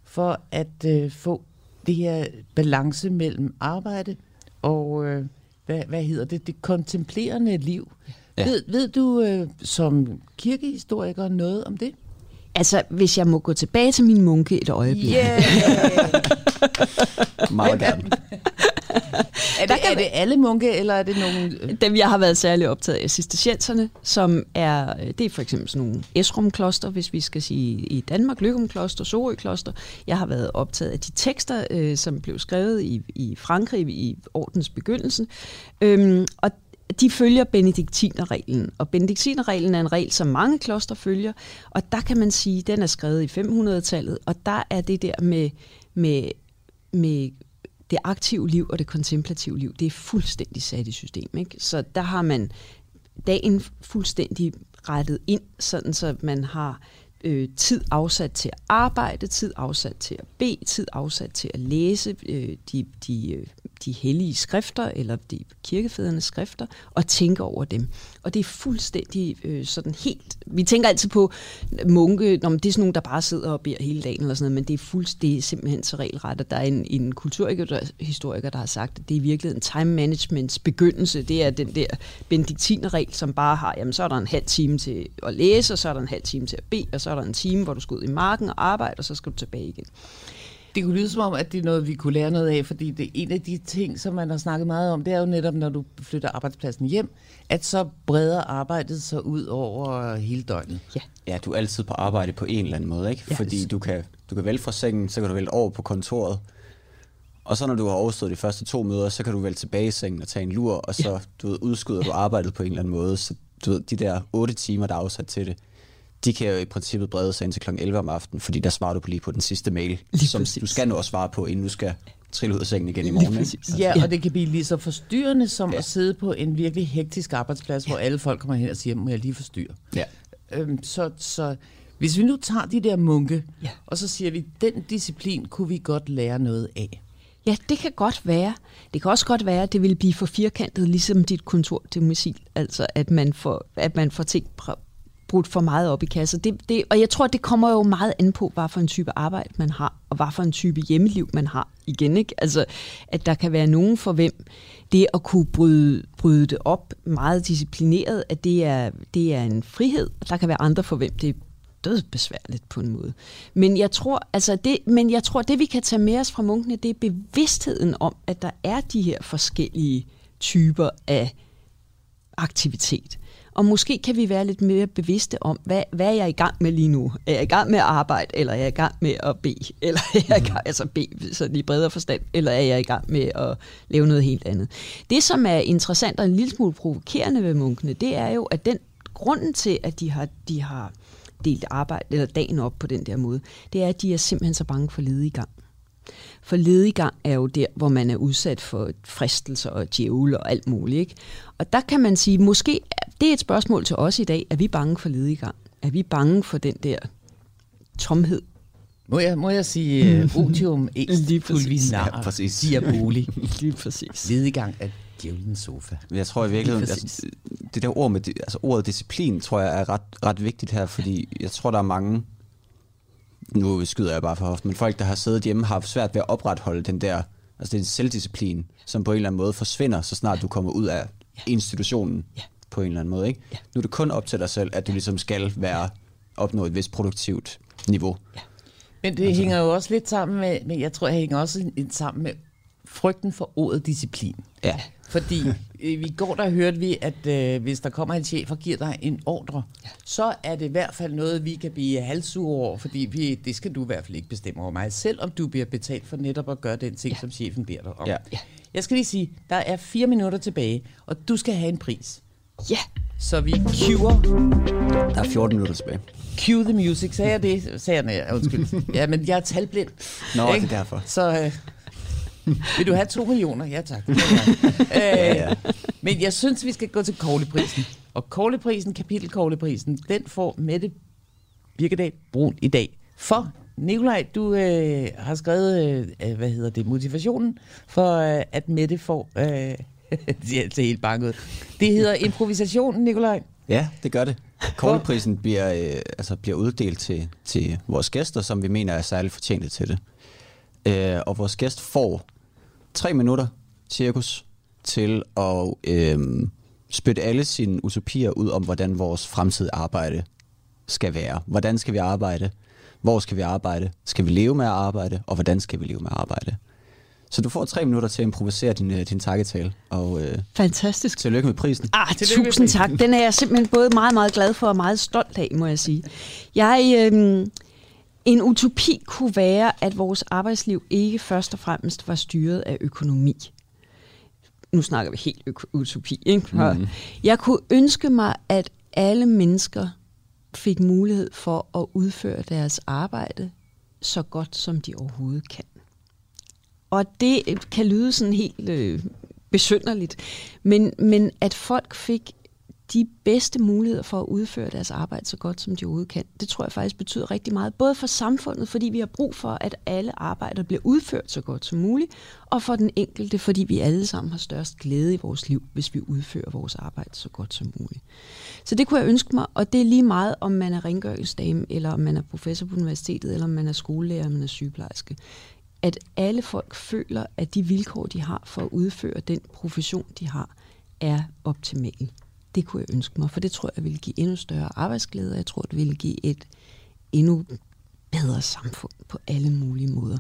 for at øh, få det her balance mellem arbejde og, øh, hvad, hvad hedder det, det kontemplerende liv. Ja. Ved, ved du øh, som kirkehistoriker noget om det?
Altså, hvis jeg må gå tilbage til min munke et øjeblik.
Yeah.
Meget gerne.
er, det, er det alle munke, eller er det nogle...
Dem, jeg har været særlig optaget af, cistercienserne, som er, det er for eksempel sådan nogle Esrum-kloster, hvis vi skal sige i Danmark, Lykum-kloster, Sorø-kloster. Jeg har været optaget af de tekster, øh, som blev skrevet i, i Frankrig i ordens begyndelse. Øhm, og de følger benediktinerreglen, og benediktinerreglen er en regel, som mange kloster følger, og der kan man sige, at den er skrevet i 500-tallet, og der er det der med, med, med det aktive liv og det kontemplative liv, det er fuldstændig sat i system. Ikke? Så der har man dagen fuldstændig rettet ind, sådan så man har øh, tid afsat til at arbejde, tid afsat til at bede, tid afsat til at læse øh, de, de øh, de hellige skrifter, eller de kirkefædrenes skrifter, og tænke over dem. Og det er fuldstændig øh, sådan helt... Vi tænker altid på munke, når det er sådan nogen, der bare sidder og beder hele dagen, eller sådan noget, men det er, fuldstændig, det er simpelthen så regelret, at der er en, en kulturhistoriker, der har sagt, at det er i virkeligheden time managements begyndelse. Det er den der benediktinerregel, som bare har, jamen så er der en halv time til at læse, og så er der en halv time til at bede, og så er der en time, hvor du skal ud i marken og arbejde, og så skal du tilbage igen.
Det kunne lyde som om, at det er noget, vi kunne lære noget af, fordi det er en af de ting, som man har snakket meget om, det er jo netop, når du flytter arbejdspladsen hjem, at så breder arbejdet sig ud over hele døgnet.
Ja, ja du er altid på arbejde på en eller anden måde, ikke? Ja. Fordi du kan, du kan vælge fra sengen, så kan du vælge over på kontoret, og så når du har overstået de første to møder, så kan du vælge tilbage i sengen og tage en lur, og så ja. du ved, udskyder du arbejdet på en eller anden måde. Så du ved, de der otte timer, der er afsat til det, de kan jo i princippet brede sig ind til kl. 11 om aftenen, fordi der svarer du på lige på den sidste mail, lige som præcis. du skal nå at svare på, inden du skal trille ud af sengen igen i morgen. Ikke?
Ja, og det kan blive lige så forstyrrende som ja. at sidde på en virkelig hektisk arbejdsplads, hvor alle folk kommer hen og siger, må jeg lige forstyrre?
Ja.
Øhm, så, så hvis vi nu tager de der munke, ja. og så siger vi, den disciplin kunne vi godt lære noget af.
Ja, det kan godt være. Det kan også godt være, at det vil blive for firkantet, ligesom dit kontor til missil. Altså, at man får, at man får ting brudt for meget op i kasser. Det, det, og jeg tror, det kommer jo meget an på, hvad for en type arbejde man har, og hvad for en type hjemmeliv man har igen. Ikke? Altså, at der kan være nogen for hvem det at kunne bryde, bryde det op meget disciplineret, at det er, det er en frihed, og der kan være andre for hvem det er død besværligt på en måde. Men jeg tror, altså det, men jeg tror, det vi kan tage med os fra munkene, det er bevidstheden om, at der er de her forskellige typer af aktivitet. Og måske kan vi være lidt mere bevidste om, hvad, hvad er jeg i gang med lige nu? Er jeg i gang med at arbejde, eller er jeg i gang med at bede? Eller er jeg i gang, altså bede, så i bredere forstand, eller er jeg i gang med at lave noget helt andet? Det, som er interessant og en lille smule provokerende ved munkene, det er jo, at den grunden til, at de har, de har delt arbejde, eller dagen op på den der måde, det er, at de er simpelthen så bange for ledig gang. For lediggang er jo der, hvor man er udsat for fristelser og djævle og alt muligt. Ikke? Og der kan man sige, måske det er et spørgsmål til os i dag. Er vi bange for lediggang? Er vi bange for den der tomhed?
Må jeg, må jeg sige uh, otium est pulvinar,
ja, præcis.
diaboli.
Lige præcis.
Lediggang er djævelens sofa.
Jeg tror i virkeligheden, altså, det der ord med, altså ordet disciplin, tror jeg er ret, ret vigtigt her, fordi jeg tror, der er mange, nu skyder jeg bare for hoften, men folk, der har siddet hjemme, har svært ved at opretholde den der, altså den selvdisciplin, som på en eller anden måde forsvinder, så snart du kommer ud af institutionen ja. På en eller anden måde. Ikke? Ja. Nu er det kun op til dig selv, at du ligesom skal være opnå et vist produktivt niveau. Ja.
Men det altså. hænger jo også lidt sammen med, men jeg tror, det hænger også sammen med frygten for ordet disciplin.
Ja.
Fordi øh, i går der hørte vi, at øh, hvis der kommer en chef og giver dig en ordre, ja. så er det i hvert fald noget, vi kan blive halsure over, fordi vi, det skal du i hvert fald ikke bestemme over mig, selvom du bliver betalt for netop at gøre den ting, ja. som chefen beder dig om. Ja. Ja. Jeg skal lige sige, der er fire minutter tilbage, og du skal have en pris.
Ja.
Så vi cuer...
Der er 14 minutter tilbage.
Cue the music, sagde jeg det? Sagde jeg, nej, undskyld. Ja, men jeg er talblind.
Nå, ikke? det er derfor.
Så... Øh, vil du have to millioner? Ja, tak. ja, ja. Øh, men jeg synes, vi skal gå til Kogleprisen. Og Kogleprisen, kapitel Kogleprisen, den får Mette Birkedal Brun i dag. For Nikolaj, du øh, har skrevet, øh, hvad hedder det, motivationen for, øh, at Mette får... Øh, det er helt banket. Det hedder improvisationen, Nikolaj.
Ja, det gør det. Kogleprisen bliver, øh, altså bliver uddelt til, til vores gæster, som vi mener er særligt fortjente til det. Øh, og vores gæst får tre minutter cirkus til at øh, spytte alle sine utopier ud om, hvordan vores fremtidige arbejde skal være. Hvordan skal vi arbejde? Hvor skal vi arbejde? Skal vi leve med at arbejde? Og hvordan skal vi leve med at arbejde? Så du får tre minutter til at improvisere din, øh, din takketale. Og, øh,
Fantastisk.
Tillykke med prisen.
Ah, tillykke tusind tak. Den er jeg simpelthen både meget, meget glad for og meget stolt af, må jeg sige. Jeg, øh, en utopi kunne være, at vores arbejdsliv ikke først og fremmest var styret af økonomi. Nu snakker vi helt utopi. Ikke? Mm. Jeg kunne ønske mig, at alle mennesker fik mulighed for at udføre deres arbejde så godt, som de overhovedet kan. Og det øh, kan lyde sådan helt øh, besynderligt, men, men at folk fik de bedste muligheder for at udføre deres arbejde så godt, som de overhovedet kan. Det tror jeg faktisk betyder rigtig meget, både for samfundet, fordi vi har brug for, at alle arbejder bliver udført så godt som muligt, og for den enkelte, fordi vi alle sammen har størst glæde i vores liv, hvis vi udfører vores arbejde så godt som muligt. Så det kunne jeg ønske mig, og det er lige meget, om man er rengøringsdame, eller om man er professor på universitetet, eller om man er skolelærer, eller man er sygeplejerske at alle folk føler, at de vilkår, de har for at udføre den profession, de har, er optimale. Det kunne jeg ønske mig, for det tror jeg vil give endnu større arbejdsglæde, og jeg tror, det vil give et endnu bedre samfund på alle mulige måder.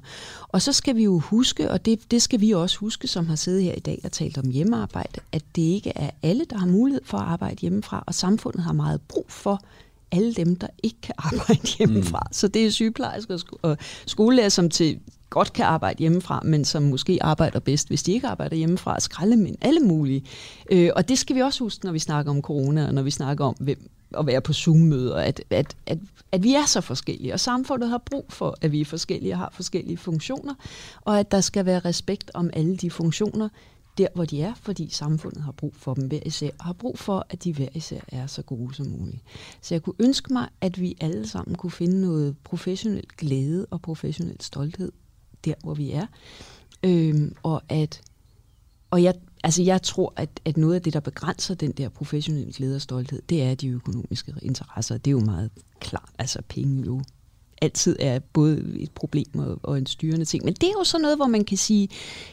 Og så skal vi jo huske, og det, det skal vi også huske, som har siddet her i dag og talt om hjemmearbejde, at det ikke er alle, der har mulighed for at arbejde hjemmefra, og samfundet har meget brug for alle dem, der ikke kan arbejde hjemmefra. Mm. Så det er sygeplejersker og skolelærer, som til godt kan arbejde hjemmefra, men som måske arbejder bedst, hvis de ikke arbejder hjemmefra, skraldemænd, alle mulige. Øh, og det skal vi også huske, når vi snakker om corona, og når vi snakker om hvem, at være på Zoom-møder, at, at, at, at vi er så forskellige, og samfundet har brug for, at vi er forskellige og har forskellige funktioner, og at der skal være respekt om alle de funktioner, der hvor de er, fordi samfundet har brug for dem hver især, og har brug for, at de hver især er så gode som muligt. Så jeg kunne ønske mig, at vi alle sammen kunne finde noget professionel glæde og professionel stolthed der, hvor vi er. Øhm, og at og jeg, altså jeg tror, at, at noget af det, der begrænser den der professionelle glæde og stolthed, det er de økonomiske interesser. Det er jo meget klart. Altså penge jo altid er både et problem og, og en styrende ting. Men det er jo så noget, hvor man kan sige,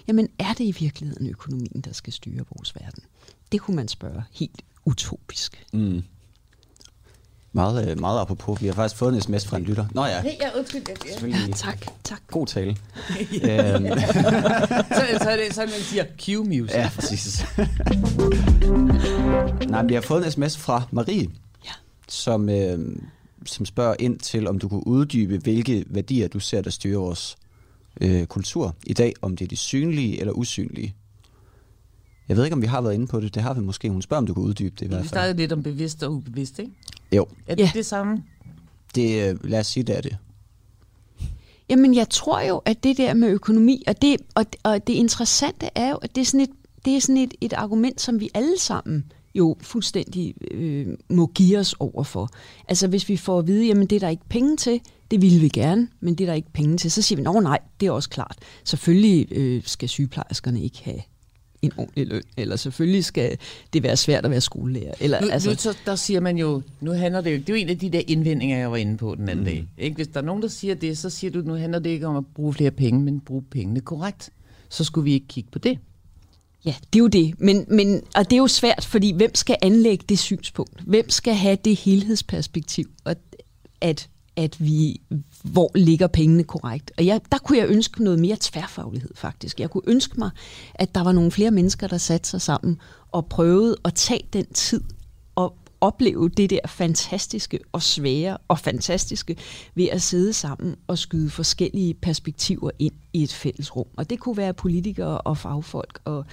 jamen er det i virkeligheden økonomien, der skal styre vores verden? Det kunne man spørge helt utopisk.
Mm. Meget, øh, meget apropos. Vi har faktisk fået en sms fra en lytter. Nå ja.
Hey, ja, undskyld. Ja.
ja tak, tak.
God tale.
øhm. så, så er det sådan, man siger Q-music.
Ja, præcis. Nej, vi har fået en sms fra Marie,
ja.
som, øh, som spørger ind til, om du kunne uddybe, hvilke værdier du ser, der styrer vores øh, kultur i dag, om det er de synlige eller usynlige. Jeg ved ikke, om vi har været inde på det. Det har vi måske. Hun spørger, om du kan uddybe det i hvert fald. Vi
snakkede lidt om bevidst og ubevidst, ikke?
Jo.
Er det ja. det samme?
Det, øh, lad os sige, det er det.
Jamen, jeg tror jo, at det der med økonomi, og det, og, og det interessante er jo, at det er sådan et, det er sådan et, et argument, som vi alle sammen jo fuldstændig øh, må give os over for. Altså hvis vi får at vide, jamen det er der ikke penge til, det ville vi gerne, men det er der ikke penge til, så siger vi, nå nej, det er også klart. Selvfølgelig øh, skal sygeplejerskerne ikke have en ordentlig løn, eller selvfølgelig skal det være svært at være skolelærer. Eller,
nu,
altså,
nu så, der siger man jo, nu handler det jo, det er jo en af de der indvendinger, jeg var inde på den anden mm. dag. Ikke? Hvis der er nogen, der siger det, så siger du, nu handler det ikke om at bruge flere penge, men bruge pengene korrekt. Så skulle vi ikke kigge på det.
Ja, det er jo det. Men, men, og det er jo svært, fordi hvem skal anlægge det synspunkt? Hvem skal have det helhedsperspektiv? Og at, at vi, hvor ligger pengene korrekt? Og jeg, der kunne jeg ønske noget mere tværfaglighed, faktisk. Jeg kunne ønske mig, at der var nogle flere mennesker, der satte sig sammen og prøvede at tage den tid og opleve det der fantastiske og svære og fantastiske ved at sidde sammen og skyde forskellige perspektiver ind i et fælles rum. Og det kunne være politikere og fagfolk og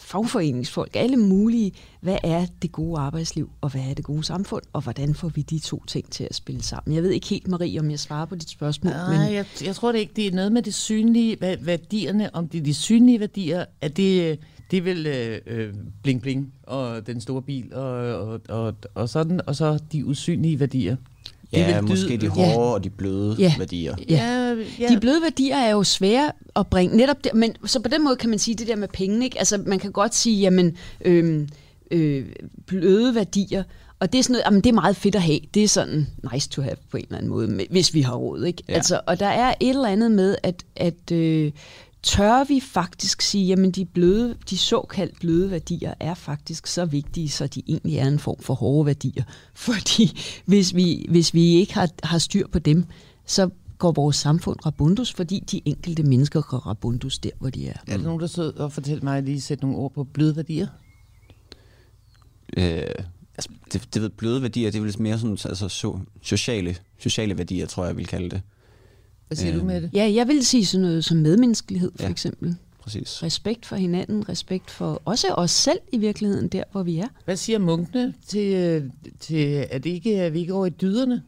fagforeningsfolk, alle mulige. Hvad er det gode arbejdsliv, og hvad er det gode samfund, og hvordan får vi de to ting til at spille sammen? Jeg ved ikke helt, Marie, om jeg svarer på dit spørgsmål.
Nej, men... jeg, jeg tror det ikke. Det er noget med det synlige, værdierne, om det er de synlige værdier, at det, det er vel øh, øh, bling bling og den store bil og, og, og, og sådan, og så de usynlige værdier.
Ja, det måske de hårde ja. og de bløde ja. værdier.
Ja. ja, de bløde værdier er jo svære at bringe. Netop der, men så på den måde kan man sige det der med penge. Ikke? Altså man kan godt sige, jamen øh, øh, bløde værdier, og det er sådan noget, jamen det er meget fedt at have. Det er sådan nice to have på en eller anden måde, hvis vi har råd. Ikke? Ja. Altså, og der er et eller andet med, at, at øh, tør vi faktisk sige, jamen de, bløde, de såkaldt bløde værdier er faktisk så vigtige, så de egentlig er en form for hårde værdier. Fordi hvis vi, hvis vi ikke har, har styr på dem, så går vores samfund rabundus, fordi de enkelte mennesker går rabundus der, hvor de er.
Er der nogen, der sidder og fortæller mig at lige sætte nogle ord på bløde værdier?
Øh, altså, det, det ved, bløde værdier, det er vel mere sådan, altså, so, sociale, sociale værdier, tror jeg, jeg vil kalde det.
Hvad siger øhm, du med det?
Ja, jeg vil sige sådan noget som medmenneskelighed, for ja, eksempel.
Præcis.
Respekt for hinanden, respekt for også os selv i virkeligheden, der hvor vi er.
Hvad siger munkene til, til at, ikke, er vi ikke over i dyderne?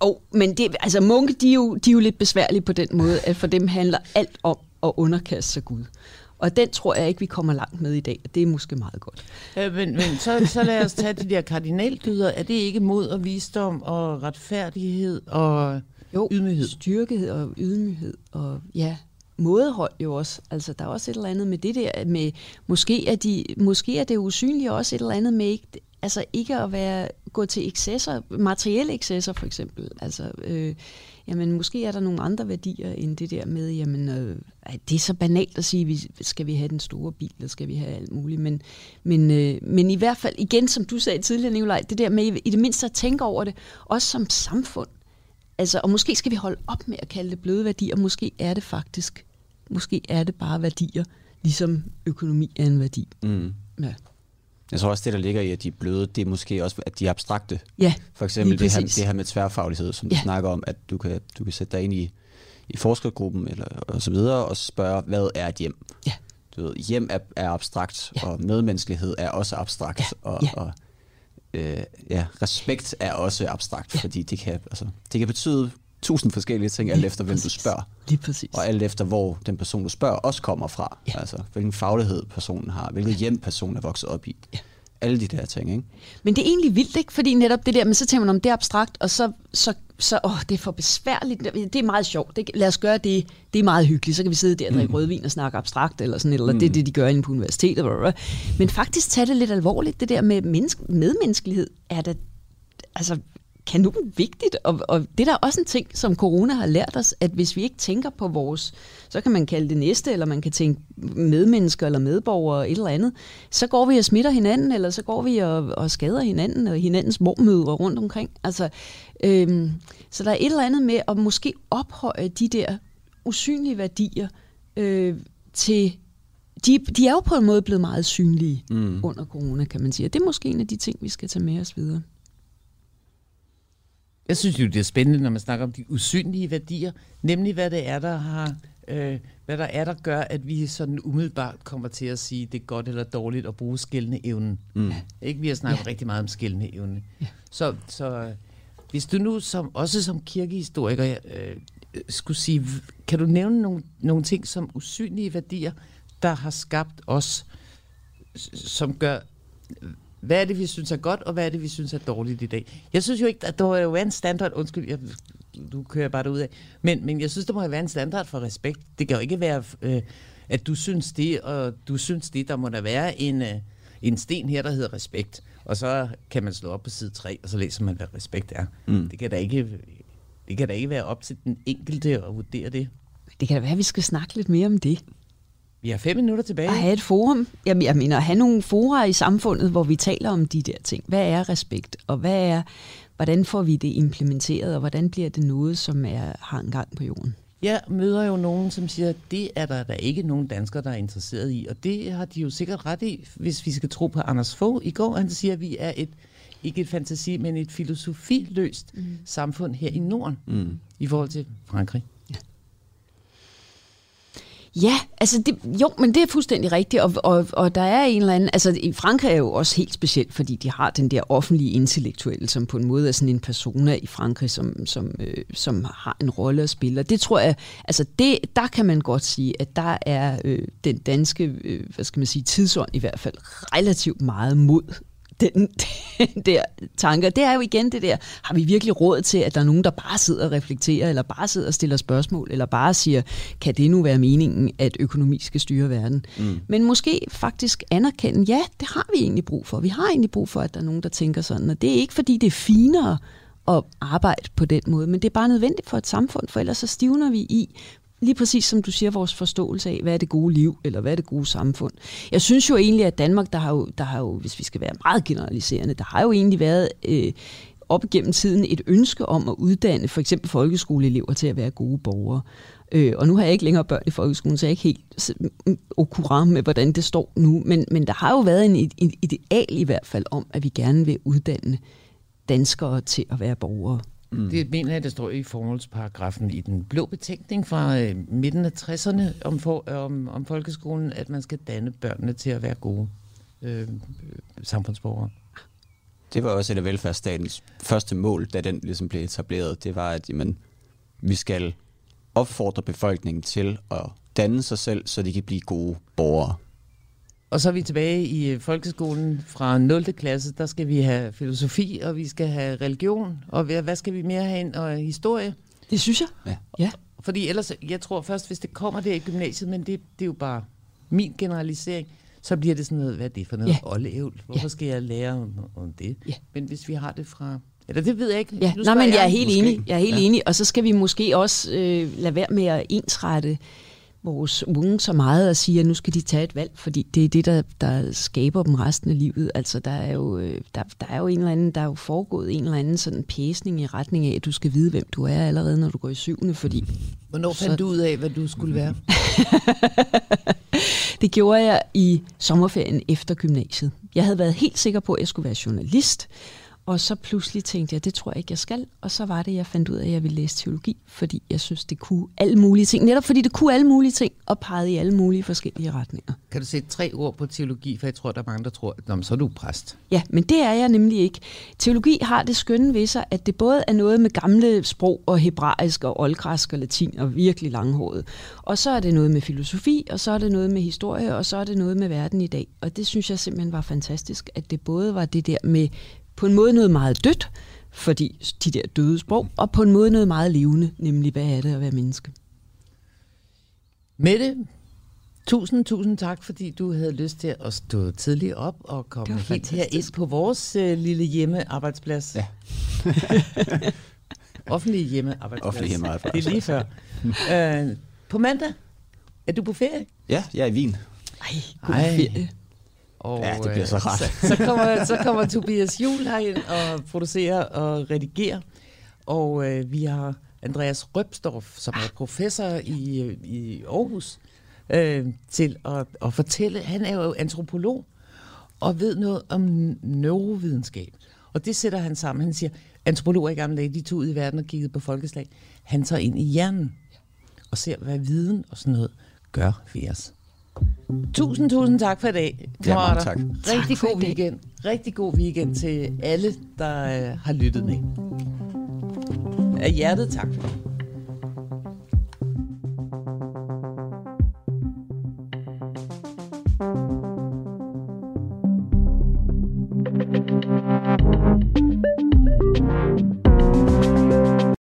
Oh, men det, altså munke, de er, jo, de er jo lidt besværlige på den måde, at for dem handler alt om at underkaste sig Gud. Og den tror jeg ikke, vi kommer langt med i dag. Det er måske meget godt.
Øh, men men så, så lad os tage de der kardinaldyder. Er det ikke mod og visdom og retfærdighed og
jo,
ydmyghed.
styrke og ydmyghed og ja, mådehold jo også. Altså, der er også et eller andet med det der med, måske er, de, måske er det usynlige også et eller andet med ikke, altså ikke at være, gå til excesser, materielle excesser for eksempel. Altså, øh, jamen måske er der nogle andre værdier end det der med, jamen øh, det er så banalt at sige, vi, skal vi have den store bil, eller skal vi have alt muligt, men, men, øh, men i hvert fald igen, som du sagde tidligere, Nicolaj, det der med i det mindste at tænke over det, også som samfund, Altså, og måske skal vi holde op med at kalde det bløde værdier. Måske er det faktisk, måske er det bare værdier, ligesom økonomi er en værdi.
Mm. Ja. Jeg tror også, det der ligger i, at de er bløde, det er måske også, at de er abstrakte.
Ja,
For eksempel det her, det her med tværfaglighed, som ja. du snakker om, at du kan, du kan sætte dig ind i, i forskergruppen eller, og så videre, og spørge, hvad er et hjem?
Ja.
Du ved, hjem er, er abstrakt, ja. og medmenneskelighed er også abstrakt.
Ja.
Og,
ja.
og øh, ja, respekt er også abstrakt, ja. fordi det kan, altså, det kan betyde tusind forskellige ting, alt efter hvem du spørger.
Lige præcis.
Og alt efter, hvor den person, du spørger, også kommer fra. Ja. Altså, hvilken faglighed personen har, hvilket hjem personen er vokset op i. Ja. Alle de der ting, ikke?
Men det er egentlig vildt, ikke? Fordi netop det der, men så tænker man om det er abstrakt, og så, så, så åh, det er for besværligt. Det er meget sjovt. Det, lad os gøre det. Det er meget hyggeligt. Så kan vi sidde der og drikke mm. rødvin og snakke abstrakt, eller sådan eller mm. det er det, de gør inde på universitetet. Men faktisk tage det lidt alvorligt. Det der med menneske, medmenneskelighed er det, altså, kanon vigtigt, og, og det er der også en ting, som corona har lært os, at hvis vi ikke tænker på vores, så kan man kalde det næste, eller man kan tænke medmennesker eller medborgere et eller andet, så går vi og smitter hinanden, eller så går vi og, og skader hinanden, og hinandens mormødre rundt omkring. Altså, øhm, så der er et eller andet med at måske ophøje de der usynlige værdier øh, til de, de er jo på en måde blevet meget synlige mm. under corona, kan man sige. Og det er måske en af de ting, vi skal tage med os videre.
Jeg synes jo, det er spændende, når man snakker om de usynlige værdier, nemlig hvad det er, der har, øh, hvad der er, der gør, at vi sådan umiddelbart kommer til at sige, det er godt eller dårligt at bruge skældende evnen. Mm. Ikke? Vi har snakket ja. rigtig meget om skældende evne. Ja. Så, så hvis du nu som, også som kirkehistoriker øh, skulle sige, kan du nævne nogle, nogle ting som usynlige værdier, der har skabt os, som gør hvad er det, vi synes er godt, og hvad er det, vi synes er dårligt i dag? Jeg synes jo ikke, at der må jo være en standard, undskyld, jeg, du kører bare derud af, men, men jeg synes, der må være en standard for respekt. Det kan jo ikke være, øh, at du synes det, og du synes det, der må der være en, øh, en sten her, der hedder respekt. Og så kan man slå op på side 3, og så læser man, hvad respekt er. Mm. Det, kan da ikke, det kan da ikke være op til den enkelte at vurdere det.
Det kan da være, at vi skal snakke lidt mere om det.
Vi har fem minutter tilbage.
At have et forum. Jamen, jeg mener, at have nogle fora i samfundet, hvor vi taler om de der ting. Hvad er respekt, og hvad er, hvordan får vi det implementeret, og hvordan bliver det noget, som er, har en gang på jorden?
Jeg møder jo nogen, som siger, at det er der, der ikke nogen danskere, der er interesseret i. Og det har de jo sikkert ret i, hvis vi skal tro på Anders Fogh i går. Han siger, at vi er et, ikke et fantasi, men et filosofiløst mm. samfund her i Norden mm. i forhold til Frankrig.
Ja, altså det, jo, men det er fuldstændig rigtigt, og, og, og der er en eller anden, altså i Frankrig er jo også helt specielt, fordi de har den der offentlige intellektuelle, som på en måde er sådan en persona i Frankrig, som, som, øh, som har en rolle at spille, og det tror jeg, altså det, der kan man godt sige, at der er øh, den danske, øh, hvad skal man sige, tidsånd i hvert fald relativt meget mod den, den der tanker, det er jo igen det der, har vi virkelig råd til, at der er nogen, der bare sidder og reflekterer, eller bare sidder og stiller spørgsmål, eller bare siger, kan det nu være meningen, at økonomi skal styre verden? Mm. Men måske faktisk anerkende, ja, det har vi egentlig brug for. Vi har egentlig brug for, at der er nogen, der tænker sådan, og det er ikke, fordi det er finere at arbejde på den måde, men det er bare nødvendigt for et samfund, for ellers så stivner vi i, lige præcis som du siger, vores forståelse af, hvad er det gode liv, eller hvad er det gode samfund. Jeg synes jo egentlig, at Danmark, der har jo, der har jo hvis vi skal være meget generaliserende, der har jo egentlig været øh, op gennem tiden et ønske om at uddanne for eksempel folkeskoleelever til at være gode borgere. Øh, og nu har jeg ikke længere børn i folkeskolen, så jeg er ikke helt mm, okurat med, hvordan det står nu. Men, men der har jo været en, en ideal i hvert fald om, at vi gerne vil uddanne danskere til at være borgere.
Mm. Det mener jeg, der står i formålsparagrafen i den blå betænkning fra øh, midten af 60'erne om, for, om, om folkeskolen, at man skal danne børnene til at være gode øh, samfundsborgere.
Det var også et af velfærdsstatens første mål, da den ligesom blev etableret. Det var, at jamen, vi skal opfordre befolkningen til at danne sig selv, så de kan blive gode borgere.
Og så er vi tilbage i øh, folkeskolen fra 0. klasse. Der skal vi have filosofi, og vi skal have religion. Og hvad skal vi mere have ind? Og historie.
Det synes jeg.
Ja. ja. Fordi ellers, jeg tror først, hvis det kommer der i gymnasiet, men det, det er jo bare min generalisering, så bliver det sådan noget, hvad er det for noget? Ja. Olleævl. Hvorfor ja. skal jeg lære om, om det? Ja. Men hvis vi har det fra... Eller det ved jeg ikke.
Ja. Nå, men jeg er helt måske. enig. Jeg er helt ja. enig. Og så skal vi måske også øh, lade være med at ensrette vores unge så meget og sige, at nu skal de tage et valg, fordi det er det, der, der skaber dem resten af livet. Altså, der er, jo, øh, der, der er jo en eller anden, der er jo foregået en eller anden sådan pæsning i retning af, at du skal vide, hvem du er allerede, når du går i syvende, fordi...
Hvornår fandt så... du ud af, hvad du skulle være?
det gjorde jeg i sommerferien efter gymnasiet. Jeg havde været helt sikker på, at jeg skulle være journalist, og så pludselig tænkte jeg, det tror jeg ikke, jeg skal. Og så var det, jeg fandt ud af, at jeg ville læse teologi, fordi jeg synes, det kunne alle mulige ting. Netop fordi det kunne alle mulige ting, og pegede i alle mulige forskellige retninger.
Kan du sætte tre ord på teologi, for jeg tror, der er mange, der tror, at så er du præst.
Ja, men det er jeg nemlig ikke. Teologi har det skønne ved sig, at det både er noget med gamle sprog og hebraisk og oldgræsk og latin og virkelig langhåret. Og så er det noget med filosofi, og så er det noget med historie, og så er det noget med verden i dag. Og det synes jeg simpelthen var fantastisk, at det både var det der med på en måde noget meget dødt, fordi de der døde sprog, og på en måde noget meget levende, nemlig hvad er det at være menneske.
Mette, tusind, tusind tak, fordi du havde lyst til at stå tidligt op og komme helt her ind på vores uh, lille hjemmearbejdsplads.
Ja.
Offentlig hjemmearbejdsplads.
Offentlig hjemmearbejdsplads.
Det er lige før. uh, på mandag, er du på ferie?
Ja, jeg er i Wien.
Ej, god Ej. ferie.
Og,
ja, det bliver så rart.
Så, så, kommer, så kommer Tobias Jul herind og producerer og redigerer. Og øh, vi har Andreas Røbstorff, som er professor i, i Aarhus, øh, til at, at fortælle. Han er jo antropolog og ved noget om neurovidenskab. Og det sætter han sammen. Han siger, antropologer i gamle dage, de tog ud i verden og kiggede på folkeslag. Han tager ind i hjernen og ser, hvad viden og sådan noget gør ved os. Tusind, tusind tak for i dag,
Ja, tak.
Rigtig
tak
god weekend. Rigtig god weekend til alle, der øh, har lyttet med. Af hjertet tak for